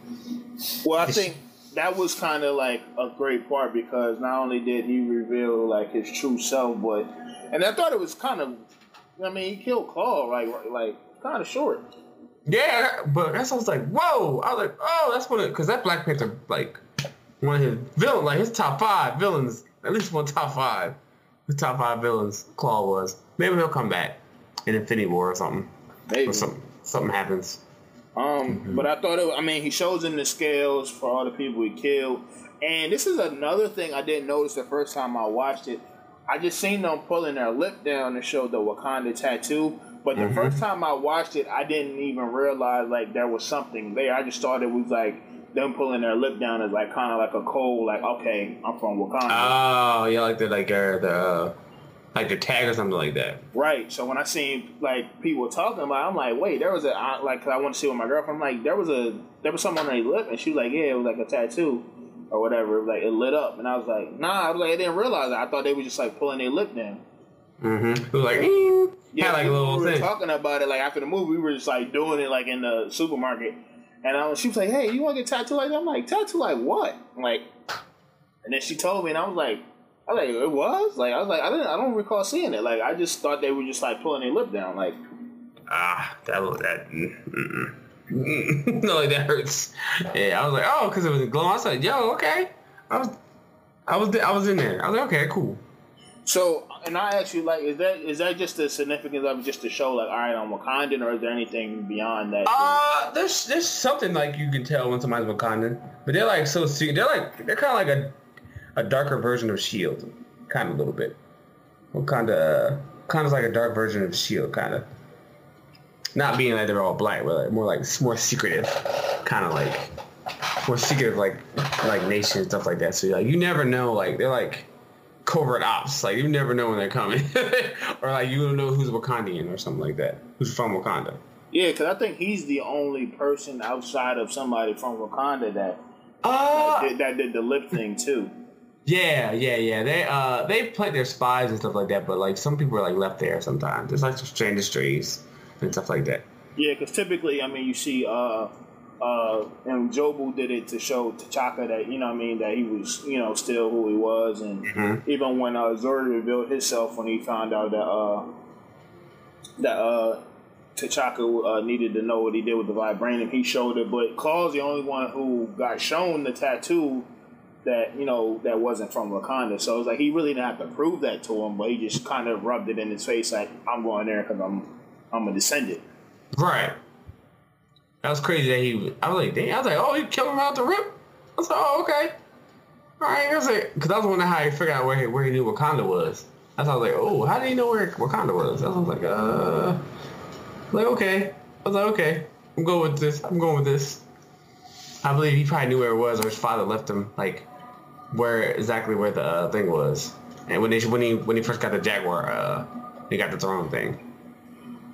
Speaker 1: Well, I think that was kind of like a great part because not only did he reveal like his true self, but and I thought it was kind of, I mean, he killed Claw like like kind of short.
Speaker 2: Yeah, but that's I was like, whoa! I was like, oh, that's one of because that Black Panther like one of his villain like his top five villains, at least one top five, The top five villains. Claw was maybe he'll come back in Infinity War or something.
Speaker 1: Maybe
Speaker 2: or something something happens.
Speaker 1: Um, mm-hmm. but I thought it. I mean, he shows him the scales for all the people he killed, and this is another thing I didn't notice the first time I watched it. I just seen them pulling their lip down to show the Wakanda tattoo. But the mm-hmm. first time I watched it, I didn't even realize like there was something there. I just thought it was like them pulling their lip down is like kind of like a cold, like okay, I'm from Wakanda.
Speaker 2: Oh, yeah, like the like uh, the uh, like the tag or something like that.
Speaker 1: Right. So when I seen like people talking about, it, I'm like, wait, there was a like cause I want to see with my girlfriend. I'm like, there was a there was something on her lip, and she was like, yeah, it was like a tattoo or whatever. Like it lit up, and I was like, nah. I was like, I didn't realize that. I thought they were just like pulling their lip down.
Speaker 2: Mm-hmm. It was like, mm.
Speaker 1: yeah,
Speaker 2: like
Speaker 1: a little we were thing. talking about it like after the movie. We were just like doing it like in the supermarket, and I was, she was like, hey, you want to get tattooed like that? I'm like, tattoo like what? I'm like, and then she told me, and I was like I was like it was like I was like I didn't I don't recall seeing it. Like I just thought they were just like pulling their lip down. Like
Speaker 2: ah, that that mm, mm, mm. no, like that hurts. Yeah, I was like, oh, because it was glowing. I was like, yo, okay. I was, I was, I was in there. I was like, okay, cool.
Speaker 1: So, and I asked you, like, is that is that just the significance of just to show, like, all right, I'm Wakandan, or is there anything beyond that?
Speaker 2: Uh, there's there's something like you can tell when somebody's Wakandan, but they're like so they're like they're kind of like a a darker version of Shield, kind of a little bit. Kind of, kind of like a dark version of Shield, kind of. Not being like they're all black, but like more like more secretive, kind of like more secretive, like like nation and stuff like that. So like you never know, like they're like covert ops. Like you never know when they're coming, or like you don't know who's Wakandian or something like that, who's from Wakanda.
Speaker 1: Yeah, because I think he's the only person outside of somebody from Wakanda that
Speaker 2: uh,
Speaker 1: that, did, that did the lip thing too.
Speaker 2: Yeah, yeah, yeah. They uh they play their spies and stuff like that, but like some people are like left there sometimes. It's like some industries and stuff like that.
Speaker 1: Yeah, because typically, I mean, you see, uh, uh, N'Jobu did it to show T'Chaka that you know, I mean, that he was, you know, still who he was, and mm-hmm. even when uh, revealed himself when he found out that uh, that uh, T'Chaka uh, needed to know what he did with the vibranium, he showed it. But Claw's the only one who got shown the tattoo that you know that wasn't from Wakanda. So it's like he really didn't have to prove that to him, but he just kind of rubbed it in his face like I'm going there because I'm I'm a descendant.
Speaker 2: Right. That was crazy that he. I was like, damn. I was like, oh, he killed him out the rip. I was like, oh, okay. All right. I was like, because I was wondering how he figured out where he, where he knew Wakanda was. That's why I was like, oh, how did he know where Wakanda was? I was like, uh, like okay. I was like, okay, I'm going with this. I'm going with this. I believe he probably knew where it was, or his father left him like where exactly where the uh, thing was. And when they when he when he first got the Jaguar, uh, he got the throne thing.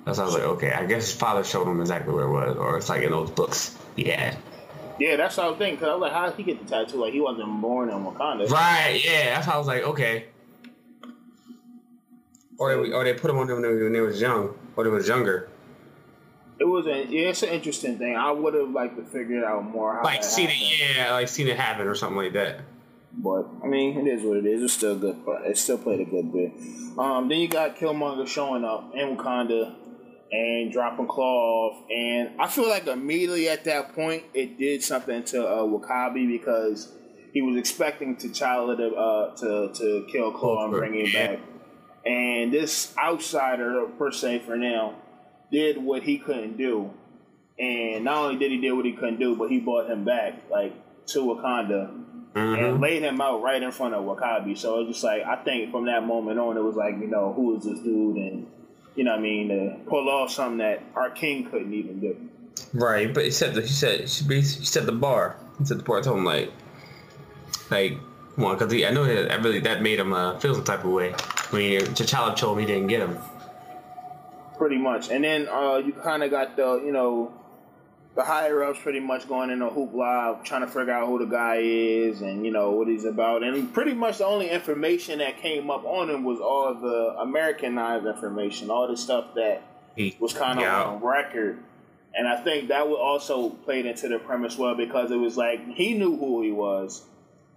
Speaker 2: That's I was like, okay, I guess his father showed him exactly where it was, or it's like in those books Yeah.
Speaker 1: Yeah, that's what I was thinking. Cause I was like, how did he get the tattoo? Like he wasn't born in Wakanda.
Speaker 2: Right. Yeah, that's how I was like, okay. Or they, or they put him on them when they was young, or they was younger.
Speaker 1: It was a yeah, it's an interesting thing. I would have liked to figure it out more.
Speaker 2: How like seen happened. it, yeah, like seen it happen or something like that.
Speaker 1: But I mean, it is what it is. It's still good. But it still played a good bit. Um, then you got Killmonger showing up in Wakanda and dropping claw off, and I feel like immediately at that point it did something to uh, W'Kabi because he was expecting T'Challa to uh, to to kill Claw and bring him back, and this outsider per se for now did what he couldn't do, and not only did he do what he couldn't do, but he brought him back like to Wakanda mm-hmm. and laid him out right in front of W'Kabi. So it's just like I think from that moment on, it was like you know who is this dude, and you know what I mean to pull off something that our king couldn't even do.
Speaker 2: Right, but he said he said he set the bar. He set the bar. I told him like, like, one because I know that I really that made him uh, feel some type of way when he, T'Challa told him he didn't get him.
Speaker 1: Pretty much, and then uh, you kind of got the you know the higher ups pretty much going in a hoopla trying to figure out who the guy is and you know what he's about and pretty much the only information that came up on him was all the americanized information all the stuff that was kind of yeah. on record And I think that would also played into the premise well because it was like he knew who he was.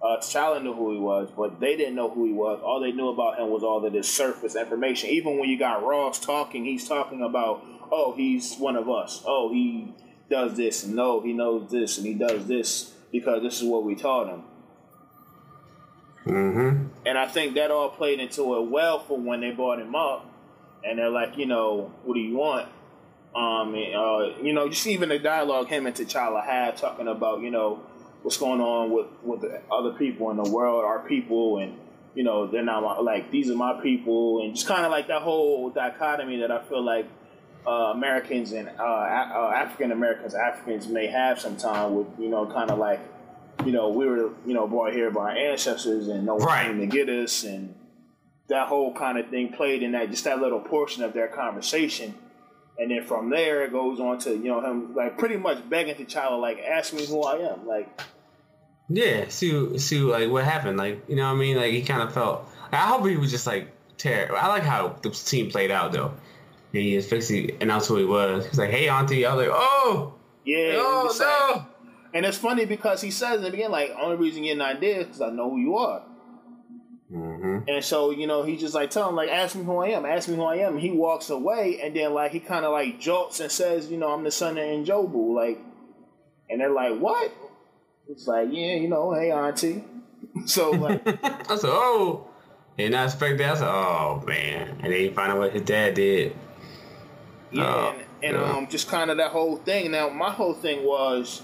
Speaker 1: Uh, T'Challa knew who he was, but they didn't know who he was. All they knew about him was all of this surface information. Even when you got Ross talking, he's talking about, oh, he's one of us. Oh, he does this, and no, he knows this, and he does this because this is what we taught him.
Speaker 2: Mm-hmm.
Speaker 1: And I think that all played into it well for when they brought him up, and they're like, you know, what do you want? Um, and, uh, you know, just even the dialogue him and T'Challa had talking about, you know, what's going on with with the other people in the world, our people, and you know, they're not like these are my people, and just kind of like that whole dichotomy that I feel like uh, Americans and uh, uh, African Americans, Africans may have sometime with, you know, kind of like, you know, we were, you know, brought here by our ancestors and no one
Speaker 2: Right.
Speaker 1: came to get us, and that whole kind of thing played in that just that little portion of their conversation. And then from there, it goes on to you know him like pretty much begging T'Challa like, "Ask me who I am." Like,
Speaker 2: Yeah, see, see, like what happened. Like, you know what I mean? Like he kind of felt. I hope he was just like terrible. I like how the team played out though. And he just basically announced who he was. He's like, "Hey, Auntie." I was like, "Oh,
Speaker 1: yeah,
Speaker 2: oh
Speaker 1: was like-
Speaker 2: no."
Speaker 1: and it's funny because he says in the beginning, like, "Only reason you're not there is because I know who you are."
Speaker 2: Mm-hmm.
Speaker 1: And so, you know, he just like tell him like, ask me who I am, ask me who I am. He walks away, and then like he kind of like jolts and says, you know, I'm the son of N'Jobu, like, and they're like, what? It's like, yeah, you know, hey auntie. So like,
Speaker 2: I said, "Oh," and I expect that. I said, "Oh man!" And then you find out what his dad did.
Speaker 1: Yeah, and, and
Speaker 2: yeah.
Speaker 1: um, just kind of that whole thing. Now, my whole thing was,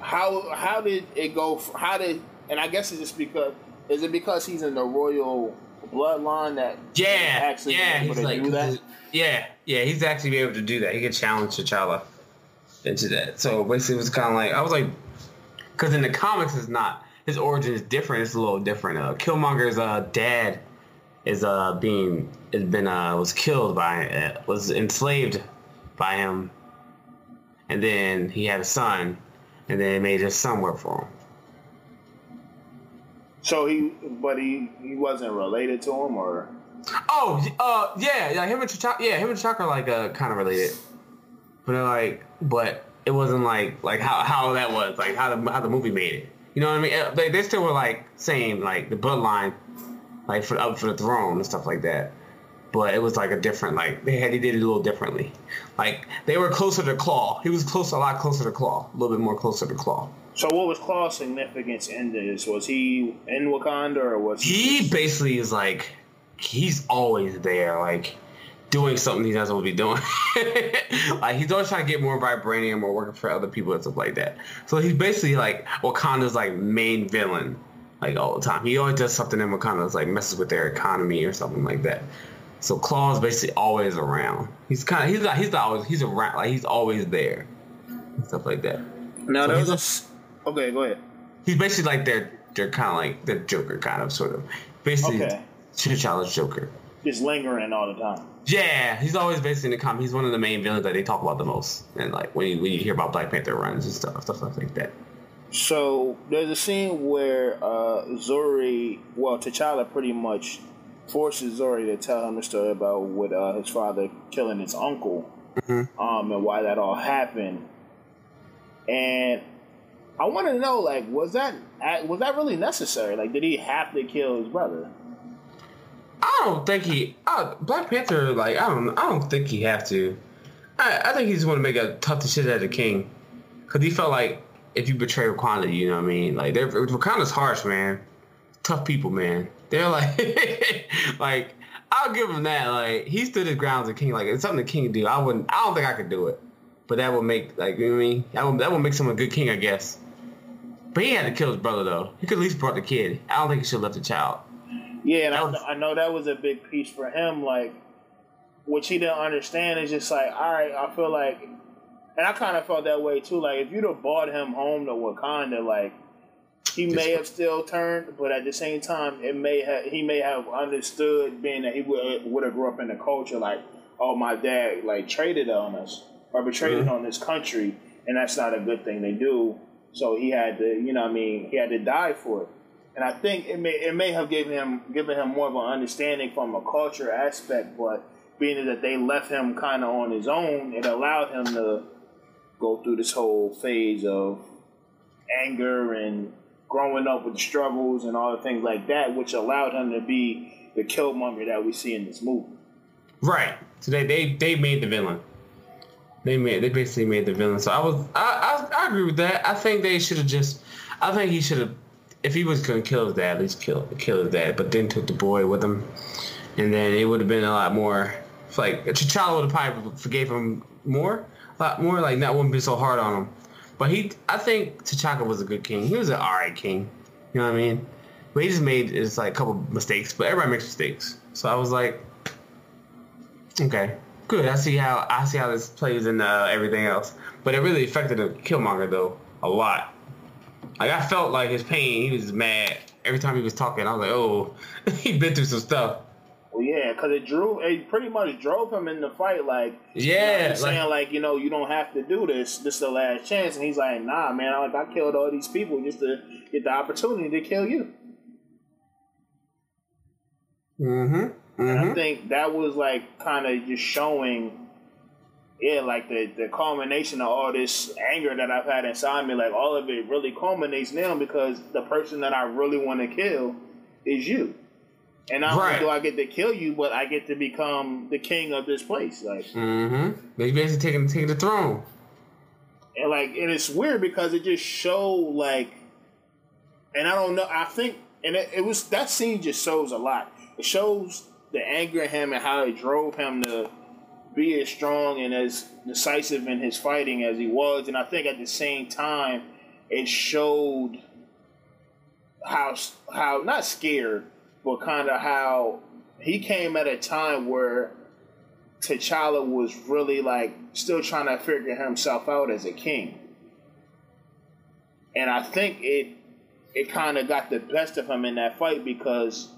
Speaker 1: how how did it go? How did and I guess it's just because is it because he's in the royal bloodline that
Speaker 2: Yeah,
Speaker 1: actually
Speaker 2: yeah,
Speaker 1: able
Speaker 2: he's
Speaker 1: to
Speaker 2: like,
Speaker 1: do that?
Speaker 2: yeah, yeah, he's actually be able to do that. He could challenge T'Challa into that. So basically, it was kind of like I was like, because in the comics, it's not his origin is different. It's a little different. Uh, Killmonger's uh, dad is uh being has been uh was killed by uh, was enslaved by him, and then he had a son, and then he made his son work for him.
Speaker 1: So he, but he he wasn't related to him, or
Speaker 2: Oh, uh, yeah, yeah. Him and T'Chaka, yeah, him and T'Chaka are like uh, kind of related, but they're like, but it wasn't like like how how that was like how the how the movie made it. You know what I mean? They they still were like same like the bloodline, like for up for the throne and stuff like that. But it was like a different like they had they did it a little differently. Like they were closer to Claw. He was close a lot closer to Claw, a little bit more closer to Claw.
Speaker 1: So what was Claw's significance in this? Was he in Wakanda or was
Speaker 2: he basically is like he's always there like doing something he doesn't want to be doing like he's always trying to get more vibranium or working for other people and stuff like that so he's basically like wakanda's like main villain like all the time he always does something in wakanda that's like messes with their economy or something like that so claw is basically always around he's kind of he's not he's not always he's around like he's always there stuff like that
Speaker 1: Now
Speaker 2: So
Speaker 1: there was a okay. Go ahead.
Speaker 2: he's basically like their they're kind of like the joker kind of sort of basically
Speaker 1: Okay.
Speaker 2: T'Challa's Joker.
Speaker 1: Just lingering all the time.
Speaker 2: Yeah, he's always basically in the comic. He's one of the main villains that they talk about the most. And like when you, when you hear about Black Panther runs and stuff, stuff like that.
Speaker 1: So there's a scene where uh, Zuri, well, T'Challa pretty much forces Zuri to tell him the story about with uh, his father killing his uncle, um, and why that all happened. And I want to know, like, was that was that really necessary? Like, did he have to kill his brother?
Speaker 2: I don't think he. Uh, Black Panther, like I don't, I don't think he have to. I, I think he just want to make a tough shit out of king, cause he felt like if you betray Wakanda, you know what I mean. Like they're Wakanda's harsh, man. Tough people, man. They're like, like I'll give him that. Like he stood his ground as a king. Like it's something the king can do. I wouldn't. I don't think I could do it. But that would make like you know what I mean. That would that would make someone a good king, I guess. But he had to kill his brother though. He could at least brought the kid. I don't think he should have left the child.
Speaker 1: Yeah, and I,
Speaker 2: was-
Speaker 1: I know that was a big piece for him. Like, which he didn't understand is just like, all right, I feel like, and I kind of felt that way too. Like, if you'd have brought him home to Wakanda, like, he may have still turned, but at the same time, it may have he may have understood, being that he would would have grew up in the culture, like, oh, my dad like traded on us or betrayed
Speaker 2: Mhm.
Speaker 1: on this country, and that's not a good thing to do. So he had to, you know, what I mean, he had to die for it. And I think it may it may have given him given him more of an understanding from a culture aspect, but being that they left him kind of on his own, it allowed him to go through this whole phase of anger and growing up with struggles and all the things like that, which allowed him to be the Killmonger that we see in this movie.
Speaker 2: Right. So they they, they made the villain. They made they basically made the villain. So I was I I, I agree with that. I think they should have just. I think he should have. If he was gonna kill his dad, at least kill kill his dad. But then took the boy with him, and then it would have been a lot more. Like T'Challa would have probably forgave him more, lot more. Like that wouldn't be so hard on him. But he, I think T'Chaka was a good king. He was an alright king. You know what I mean? But he just made it's like a couple mistakes. But everybody makes mistakes. So I was like, okay, good. I see how I see how this plays in uh, everything else. But it really affected the Killmonger though a lot. Like I felt like his pain. He was mad every time he was talking. I was like, oh, he been through some stuff.
Speaker 1: Well, yeah, because it drew, it pretty much drove him in the fight. Like,
Speaker 2: yeah,
Speaker 1: you know, saying like, you know, you don't have to do this. This is the last chance. And he's like, nah, man. I, like, I killed all these people just to get the opportunity to kill you.
Speaker 2: Mm-hmm.
Speaker 1: And I
Speaker 2: Mm-hmm.
Speaker 1: think that was like kind of just showing, yeah, like the the culmination of all this anger that I've had inside me. Like all of it really culminates now because the person that I really want to kill is you. And not
Speaker 2: Right.
Speaker 1: only do I get to kill you, but I get to become the king of this place. Like,
Speaker 2: Mm-hmm. They basically taking taking the throne.
Speaker 1: and like, and it's weird because it just showed like, and I don't know. I think, and it, it was that scene just shows a lot. It shows the anger in him and how it drove him to be as strong and as decisive in his fighting as he was. And I think at the same time, it showed how how not scared, but kind of how he came at a time where T'Challa was really like still trying to figure himself out as a king. And I think it it kind of got the best of him in that fight because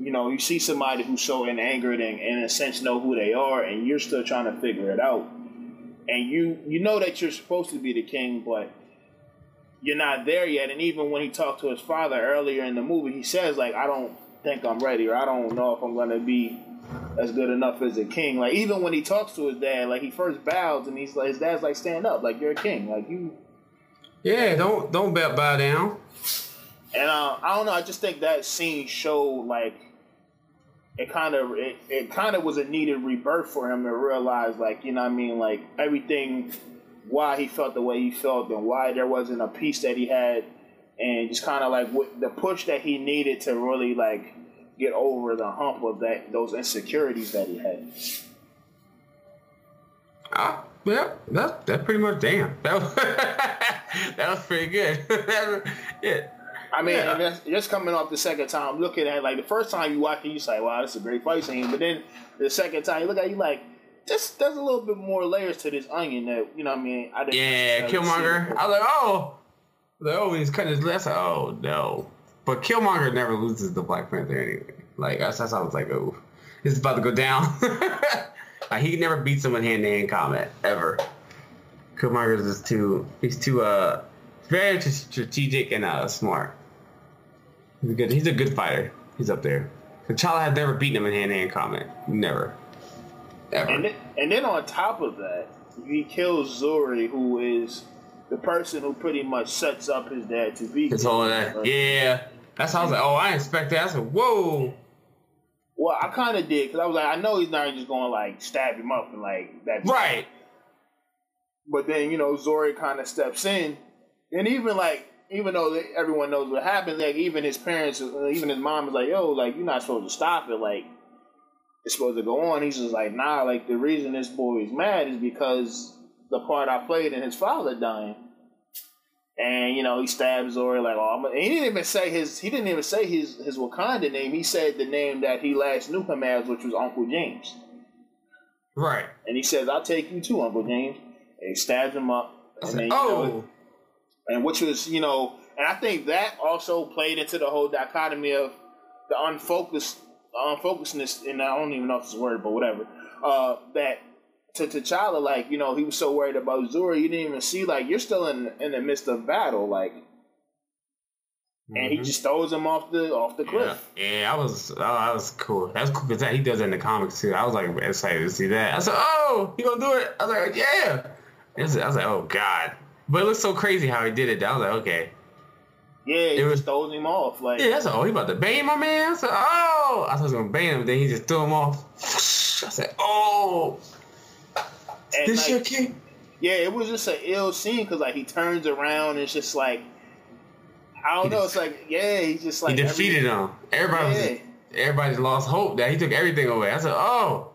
Speaker 1: you know you see somebody who's so angered and, and in a sense know who they are, and you're still trying to figure it out. And you you know that you're supposed to be the king, but you're not there yet. And even when he talked to his father earlier in the movie, he says like, "I don't think I'm ready, or I don't know if I'm to be as good enough as a king." Like even when he talks to his dad, like he first bows and he's like, his dad's like, "Stand up, like you're a king, like you."
Speaker 2: Yeah, don't don't bow, bow down.
Speaker 1: And uh, I don't know. I just think that scene showed like it kind of it, it kind of was a needed rebirth for him to realize like you know what I mean like everything why he felt the way he felt and why there wasn't a peace that he had and just kind of like what, the push that he needed to really like get over the hump of that those insecurities that he had.
Speaker 2: Ah, yeah, that that pretty much damn. That was, that was pretty good. yeah.
Speaker 1: I mean,
Speaker 2: Yeah.
Speaker 1: just coming off the second time, looking at it, like the first time you watch it, you say, "Wow, this is a great fight scene," but then the second time you look at it, you like, "This there's a little bit more layers to this onion that you know what I mean." I didn't
Speaker 2: Yeah, Killmonger. I was like, oh, like, oh, when he's cutting his lips. Oh no, but Killmonger never loses the Black Panther anyway. Like that's, that's I was like, oh, is about to go down. like he never beats someone hand to hand combat ever. Killmonger is too. He's too uh very strategic and uh smart. He's a good. He's a good fighter. He's up there. T'Challa has never beaten him in hand to hand combat. Never. Ever.
Speaker 1: And and then on top of that, he kills Zuri, who is the person who pretty much sets up his dad to be.
Speaker 2: It's all that. Yeah. That's how I was like, oh, I expect that. I said, whoa.
Speaker 1: Well, I kind of did because I was like, I know he's not just going to like stab him up and like that.
Speaker 2: Right.
Speaker 1: But then you know Zuri kind of steps in, and even like even though everyone knows what happened, like even his parents, uh, even his mom was like, "Yo, like you're not supposed to stop it. Like it's supposed to go on." He's just like, "Nah, like the reason this boy is mad is because the part I played in his father dying." And you know he stabs Zuri like, "Oh," he didn't even say his he didn't even say his his Wakanda name. He said the name that he last knew him as, which was Uncle James.
Speaker 2: Right.
Speaker 1: And he says, "I'll take you too, Uncle James." And he stabs him up. And
Speaker 2: said,
Speaker 1: then, you know,
Speaker 2: oh.
Speaker 1: and which was you know, and I think that also played into the whole dichotomy of the unfocused, unfocusedness, and I don't even know if it's a word, but whatever. Uh, that to T'Challa, like you know, he was so worried about Zuri, you didn't even see like you're still in in the midst of battle, like, and he
Speaker 2: Mhm.
Speaker 1: just throws him off the off the cliff.
Speaker 2: yeah, I was, oh, that was cool. That's cool because he does it in the comics too. I was like excited to see that. I said, oh, he gonna do it. I was like, yeah. I was, I was like, oh god. But it looks so crazy how he did it. I was like, okay.
Speaker 1: Yeah, he it was, throws him off. Like
Speaker 2: yeah, that's oh, he about to bang my man. I said, oh, I thought he was gonna bang him. Then he just threw him off. I said, oh, and this like, your king.
Speaker 1: Yeah, it was just an ill scene because like he turns around and it's just like I don't he know. It's like yeah, he's just like
Speaker 2: he defeated him. Everybody, yeah. was, everybody lost hope that he took everything away. I said, oh.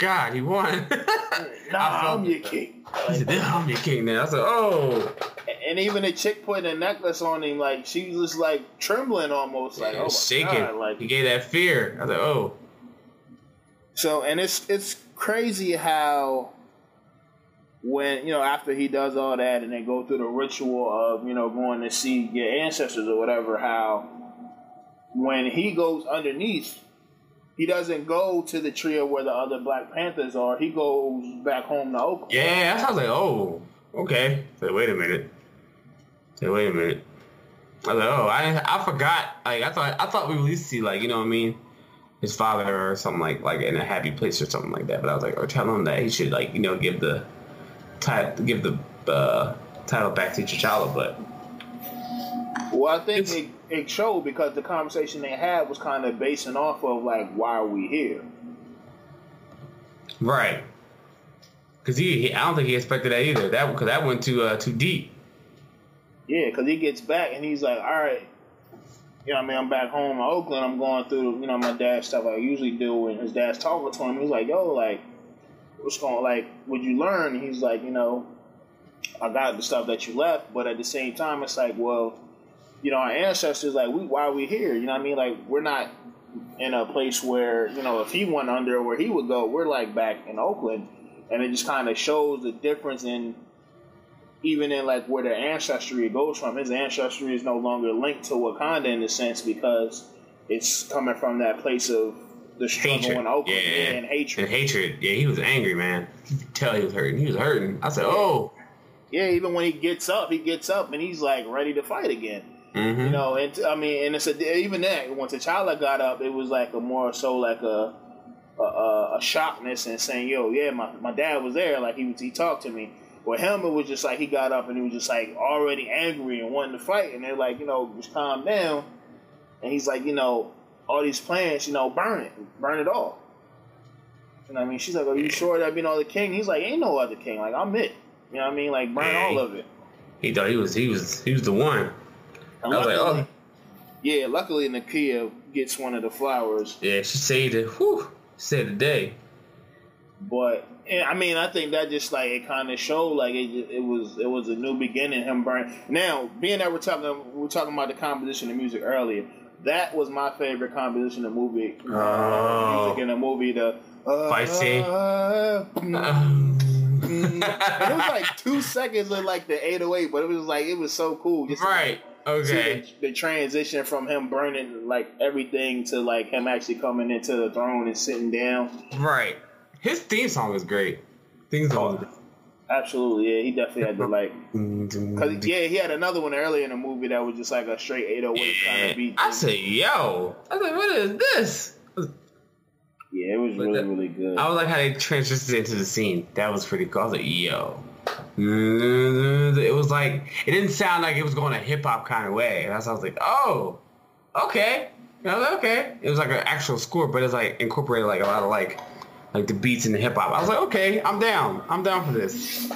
Speaker 2: God, he won.
Speaker 1: nah, I'm your king.
Speaker 2: He said, I'm your king now. I said, oh.
Speaker 1: And even the chick putting a necklace on him, like she was just, like trembling almost, like oh shaking. God. Like
Speaker 2: he gave that fear. I like, oh.
Speaker 1: So and it's it's crazy how when you know after he does all that and they go through the ritual of you know going to see your ancestors or whatever how when he goes underneath he doesn't go to the trio where the other black panthers are. He goes back home to oakland.
Speaker 2: Yeah i was like oh okay. So wait a minute. So wait a minute. I was like oh i i forgot. Like i thought i thought we at least see like you know what i mean? His father or something like like in a happy place or something like that. But i was like or tell him that he should like you know give the title, give the uh, title back to T'Challa, but
Speaker 1: well, I think it, it showed because the conversation they had was kind of basing off of like, why are we here?
Speaker 2: Right. Because he, he, I don't think he expected that either. That because that went too uh, too deep.
Speaker 1: Yeah, because he gets back and he's like, all right, you know, I mean, I'm back home in Oakland. I'm going through, you know, my dad's stuff I usually do, and his dad's talking to him. He's like, yo, like, what's going like would you learn he's like you know i got the stuff that you left but at the same time it's like well you know our ancestors like we why are we here? You know what i mean? Like we're not in a place where you know if he went under where he would go we're like back in oakland. And it just kind of shows the difference in even in like where their ancestry goes from. His ancestry is no longer linked to wakanda in a sense because it's coming from that place of the struggle hatred. in Oakland yeah. and hatred.
Speaker 2: And hatred. Yeah, he was angry, man. You could tell he was hurting. He was hurting. I said, oh.
Speaker 1: Yeah, even when he gets up, he gets up and he's like ready to fight again. Mm-hmm. You know, and I mean, and it's a, even that when T'Challa got up, it was like a more so like a a, a shockness and saying, "Yo, yeah, my, my dad was there. Like he was, he talked to me." With him, it was just like he got up and he was just like already angry and wanting to fight, and they're like, you know, just calm down. And he's like, you know, all these plans, you know, burn it, burn it all. You know what I mean? She's like, Are you sure that being all the king? He's like, Ain't no other king. Like, I'm it. You know what I mean? Like, burn all of it.
Speaker 2: He thought he was he was he was the one. And I was like, oh.
Speaker 1: Yeah, luckily Nakia gets one of the flowers.
Speaker 2: Yeah, she saved it. Whew, saved the day.
Speaker 1: But I mean, I think that just like it kind of showed like it, it was it was a new beginning. Him burn. Now, being that we're talking we're talking about the composition of music earlier, that was my favorite composition of movie. Oh. Music in a movie. The uh, fight scene. Uh, it was like two seconds of like the 808, but it was like it was so cool.
Speaker 2: Just right. okay.
Speaker 1: The, the, transition from him burning like everything to like him actually coming into the throne and sitting down.
Speaker 2: Right. His theme song is great. Theme song.
Speaker 1: Absolutely, yeah. He definitely had to like, cause mm-hmm. yeah, he had another one earlier in the movie that was just like a straight 808 yeah. kind of beat.
Speaker 2: I said, yo, I was like, what is this?
Speaker 1: Yeah, it was really, that, really good.
Speaker 2: I was like how they transitioned into the scene. That was pretty cool. I was like, yo. It was like it didn't sound like it was going a hip hop kind of way. And I was like, oh, okay. I was like, okay. It was like an actual score, but it's like incorporated like a lot of like like the beats and the hip hop. I was like, okay, I'm down. I'm down for this.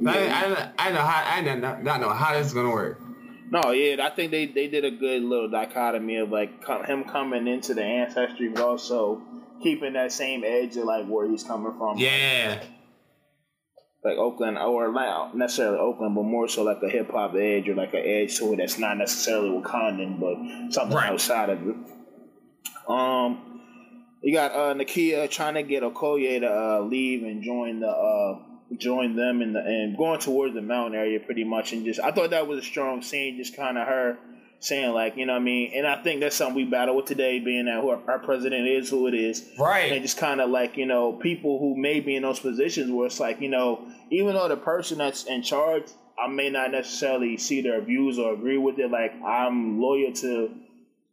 Speaker 2: Yeah. I, I, I know how I not, not know how this is gonna work.
Speaker 1: No, yeah, I think they, they did a good little dichotomy of like him coming into the ancestry, but also keeping that same edge of like where he's coming from.
Speaker 2: Yeah.
Speaker 1: Like Oakland, or not necessarily Oakland, but more so like a hip hop edge or like an edge to it that's not necessarily Wakandan, but something right. outside of it. Um, you got uh, Nakia trying to get Okoye to uh, leave and join the uh, join them in the and going towards the mountain area pretty much and just I thought that was a strong scene, just kind of her saying like you know what I mean, and I think that's something we battle with today, being that who our, our president is who it is,
Speaker 2: right?
Speaker 1: And just kind of like you know people who may be in those positions where it's like you know even though the person that's in charge, I may not necessarily see their views or agree with it. Like I'm loyal to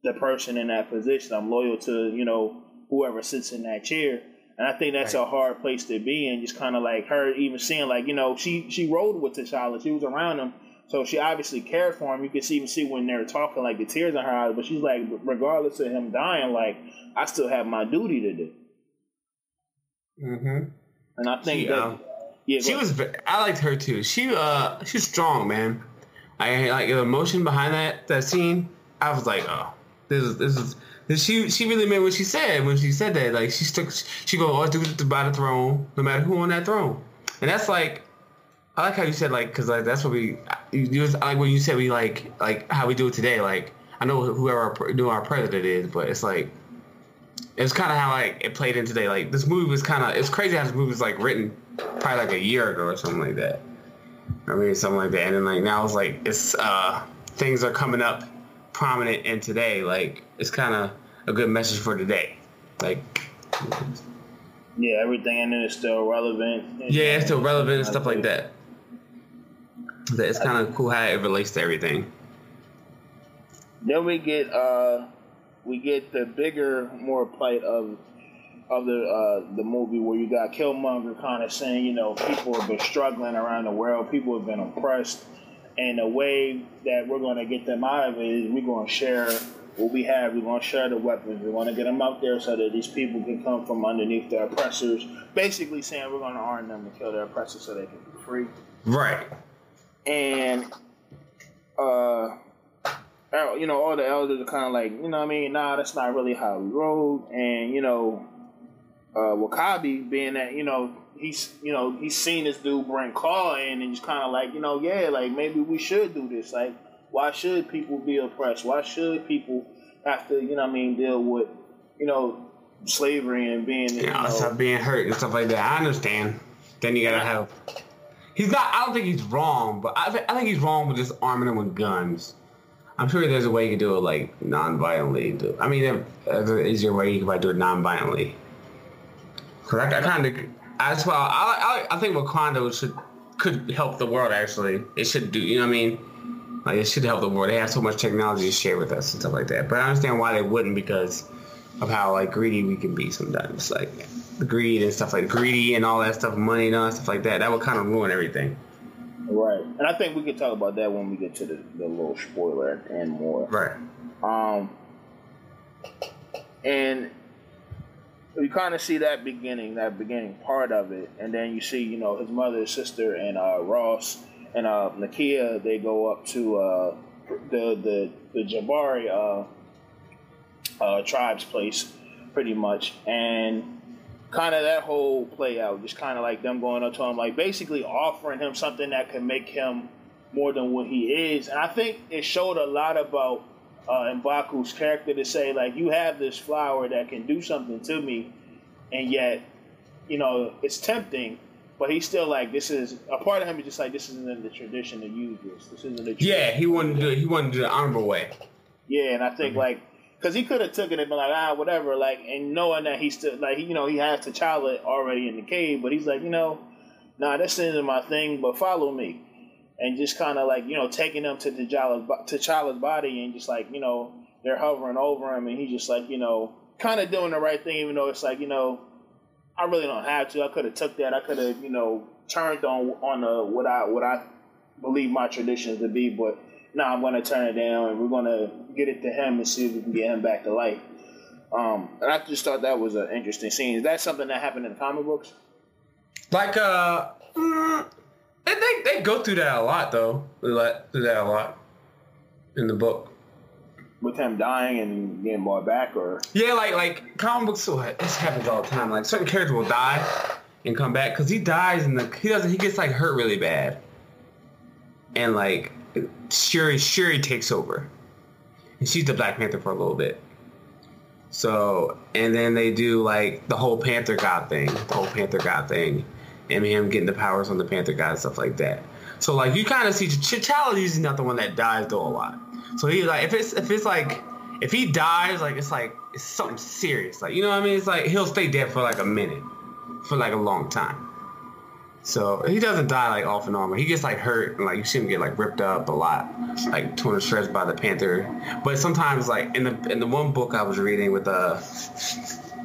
Speaker 1: the person in that position. I'm loyal to you know whoever sits in that chair. And I think that's right. a hard place to be in. Just kind of like her even seeing like you know she she rode with T'Challa. She was around him, so she obviously cared for him. You can even see when they're talking like the tears in her eyes. But she's like, regardless of him dying, like I still have my duty to do.
Speaker 2: Mm-hmm.
Speaker 1: And I think she, that um,
Speaker 2: yeah, she was. I liked her too. She uh she's strong, man. I like the emotion behind that that scene. I was like, oh, this is this is this, she she really meant what she said when she said that. Like she stuck. She go always do it by the throne, no matter who on that throne. And that's like, I like how you said like, cause like that's what we. You was, like when you said we like like how we do it today. Like I know whoever our, knew our president is, but it's like it's kind of how like it played in today. Like this movie was kind of it's crazy how this movie was like written probably like a year ago or something like that. I mean something like that, and then like now it's like it's uh things are coming up prominent in today. Like it's kind of a good message for today. Like
Speaker 1: yeah, everything in it is still relevant.
Speaker 2: Yeah, it's still relevant and stuff like that. It's kind of cool how it relates to everything.
Speaker 1: Then we get uh we get the bigger, more plight of of the uh, the movie where you got Killmonger kind of saying, you know, people have been struggling around the world, people have been oppressed, and the way that we're going to get them out of it is we're going to share what we have. We're going to share the weapons. We want to get them out there so that these people can come from underneath their oppressors. Basically, saying we're going to arm them and kill their oppressors so they can be free.
Speaker 2: Right.
Speaker 1: And uh you know, all the elders are kind of like, you know, I mean, nah, that's not really how we roll. And you know, uh, W'Kabi being that, you know, he's, you know, he's seen this dude bring Claw in, and he's kind of like, you know, yeah, like maybe we should do this. Like, why should people be oppressed? Why should people have to, you know, I mean, deal with, you know, slavery and being,
Speaker 2: you know, stuff being hurt and stuff like that. I understand. Then you gotta help He's not. I don't think he's wrong, but I, I think he's wrong with just arming them with guns. I'm sure there's a way you can do it like non-violently. I mean, there's an easier way you can do it non-violently. Cause I, I kind of, as well, I, I, I think Wakanda should could help the world. Actually, it should do. You know what I mean? Like it should help the world. They have so much technology to share with us and stuff like that. But I understand why they wouldn't because of how like greedy we can be sometimes. Like the greed and stuff like greedy and all that stuff, money and all that stuff like that. That would kind of ruin everything.
Speaker 1: Right, and I think we can talk about that when we get to the, the little spoiler and more.
Speaker 2: Right.
Speaker 1: Um, and you kind of see that beginning, that beginning part of it, and then you see, you know, his mother, sister, and uh, Ross and uh, Nakia. They go up to uh, the the the Jabari uh, uh, tribe's place, pretty much, and kind of that whole play out, just kind of like them going up to him, like basically offering him something that could make him more than what he is. And I think it showed a lot about uh, Mbaku's character to say, like, you have this flower that can do something to me, and yet, you know, it's tempting. But he's still like, this is a part of him is just like, this isn't in the tradition to use this. This isn't the
Speaker 2: yeah. He wouldn't do it. He wouldn't do the honorable way.
Speaker 1: Yeah, and I think mm-hmm. like because he could have took it and been like, ah, whatever, like, and knowing that he still, like, you know, he has T'Challa already in the cave, but he's like, you know, nah, this isn't my thing, but follow me. And just kind of like, you know, taking them to T'Challa's, T'Challa's body and just like, you know, they're hovering over him and he's just like, you know, kind of doing the right thing, even though it's like, you know, I really don't have to. I could have took that. I could have, you know, turned on on uh, what I what I believe my traditions to be, but now I'm to turn it down and we're to get it to him and see if we can get him back to life. Um, and I just thought that was an interesting scene. Is that something that happened in the comic books?
Speaker 2: Like, uh, they, they go through that a lot, though. They let through that a lot in the book.
Speaker 1: With him dying and getting brought back, or
Speaker 2: yeah, like like comic books. Oh, so this happens all the time. Like certain characters will die and come back because he dies and the he doesn't he gets like hurt really bad, and like Shuri Shuri takes over, and she's the Black Panther for a little bit. So and then they do like the whole Panther God thing, the whole Panther God thing, and him getting the powers on the Panther God and stuff like that. So like you kind of see T'Challa is usually not the one that dies though a lot. So he's like if it's if it's like if he dies like it's like it's something serious like you know what I mean it's like he'll stay dead for like a minute for like a long time. So he doesn't die like off and on. but He gets like hurt and like you see him get like ripped up a lot, like torn to shreds by the panther. But sometimes like in the in the one book I was reading with uh,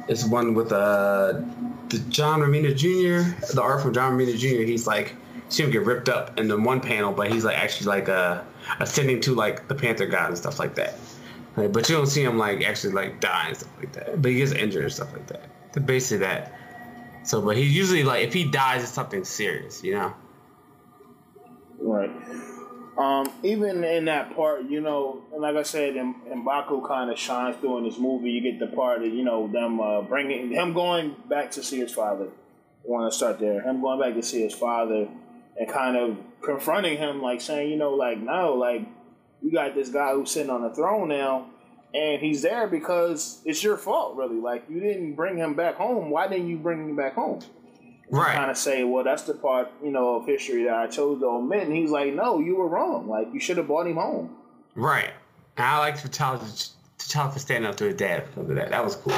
Speaker 2: it's one with uh, the John Romita Jr. the art from John Romita Jr. He's like see him get ripped up in the one panel, but he's like actually like uh ascending to like the Panther God and stuff like that. Like, but you don't see him like actually like die and stuff like that. But he gets injured and stuff like that. So basically that. So, but he's usually like if he dies, it's something serious, you know.
Speaker 1: Right. Um, even in that part, you know, and like I said, and, Mbaku kind of shines through in this movie. You get the part of you know them uh, bringing him going back to see his father. I want to start there. Him going back to see his father and kind of confronting him, like saying, you know, like no, like you got this guy who's sitting on the throne now, and he's there because it's your fault, really. Like you didn't bring him back home. Why didn't you bring him back home?
Speaker 2: Right.
Speaker 1: kind of say, well, that's the part you know of history that I chose to omit. And he's like, no, you were wrong. Like you should have brought him home.
Speaker 2: Right. And I like T'Challa T'Challa for standing up to his dad because of that. That was cool.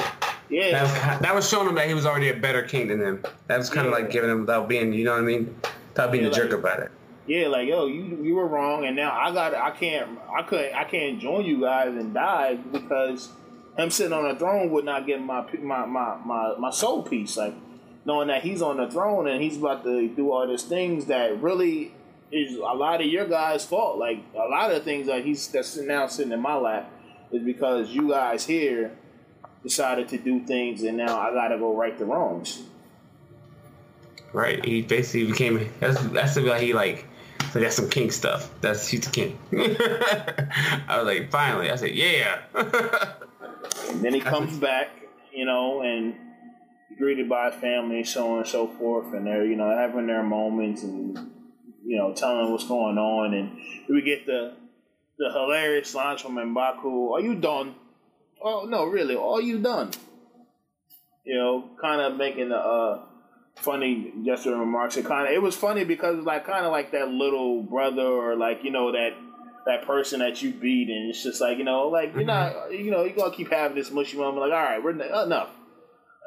Speaker 1: Yeah,
Speaker 2: That was, that was showing him that he was already a better king than him. That was kind of
Speaker 1: Yeah.
Speaker 2: like giving him without being, you know what I mean, without being
Speaker 1: Yeah,
Speaker 2: a jerk about it.
Speaker 1: yeah, like yo, you you were wrong, and now I got I can't I couldn't I can't join you guys and die because him sitting on a throne would not get my my my my, my soul peace. Like knowing that he's on the throne and he's about to do all these things that really is a lot of your guys' fault. Like a lot of things that he's that's now sitting in my lap is because you guys here decided to do things, and now I got to go right the wrongs.
Speaker 2: Right. He basically became. That's that's why he like. So that's some king stuff. That's he's the king. I was like, finally. I said, yeah.
Speaker 1: And then he comes back, you know, and greeted by his family, so on and so forth, and they're, you know, having their moments and, you know, telling what's going on. And we get the the hilarious lines from Mbaku, Are you done? Oh, no, really, are you done? You know, kind of making the uh, funny gesture remarks. It kind of, it was funny because like kind of like that little brother or like, you know, that that person that you beat, and it's just like you know, like you're not, you know, you're gonna keep having this mushy moment. Like, all right, we're enough.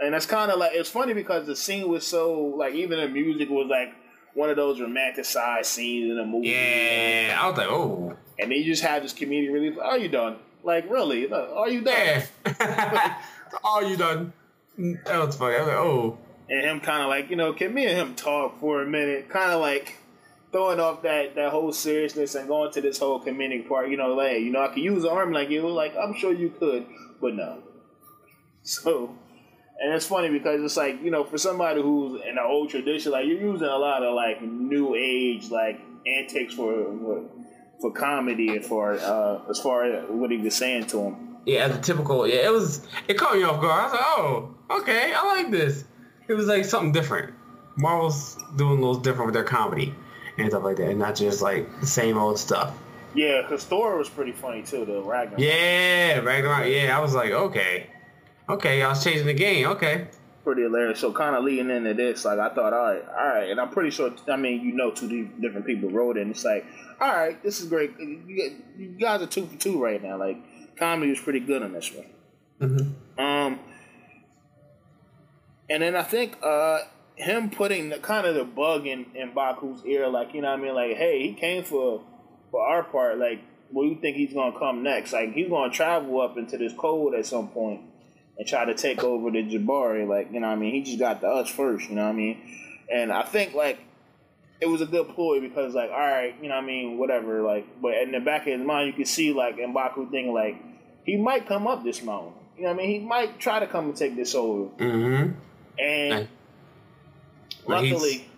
Speaker 1: And that's kind of like it's funny because the scene was so like even the music was like one of those romanticized scenes in a movie.
Speaker 2: yeah. I was like, oh.
Speaker 1: And then you just have this comedic relief. Like, are you done? Like really? Are you done?
Speaker 2: Yeah. Are you done? That was funny. I was like, oh.
Speaker 1: And him kind of like you know, can me and him talk for a minute? Kind of like throwing off that that whole seriousness and going to this whole comedic part. You know, like you know, I could use an arm like you. Like I'm sure you could, but no. So, and it's funny because it's like you know, for somebody who's in the old tradition, like you're using a lot of like new age like antics for for, for comedy and for uh, as far as what he was saying to him.
Speaker 2: Yeah, as a typical. Yeah, it was. It caught me off guard. I was like, oh, okay, I like this. It was like something different. Marvel's doing a little different with their comedy and stuff like that, and not just like the same old stuff.
Speaker 1: Yeah, because Thor was pretty funny too. The Ragnarok.
Speaker 2: Yeah, Ragnarok. Yeah, I was like, okay, okay, I was changing the game. Okay,
Speaker 1: pretty hilarious. So kind of leading into this, like I thought, all right, all right, and I'm pretty sure. I mean, you know, two different people wrote it. And it's like, all right, this is great. You, guys are two for two right now. Like comedy was pretty good on this one.
Speaker 2: Mhm.
Speaker 1: Um, and then I think uh him putting the kind of the bug in in Mbaku's ear, like you know what I mean, like hey, he came for for our part. Like, where you think he's gonna come next? Like he's gonna travel up into this cold at some point and try to take over the Jabari. Like, you know what I mean? He just got to us first, you know what I mean? And I think, like, it was a good ploy because, like, all right, you know what I mean? Whatever. Like, but in the back of his mind, you could see, like, Mbaku thinking, like, he might come up this mountain. You know what I mean? He might try to come and take this over.
Speaker 2: Mm-hmm.
Speaker 1: And.
Speaker 2: Well,
Speaker 1: luckily,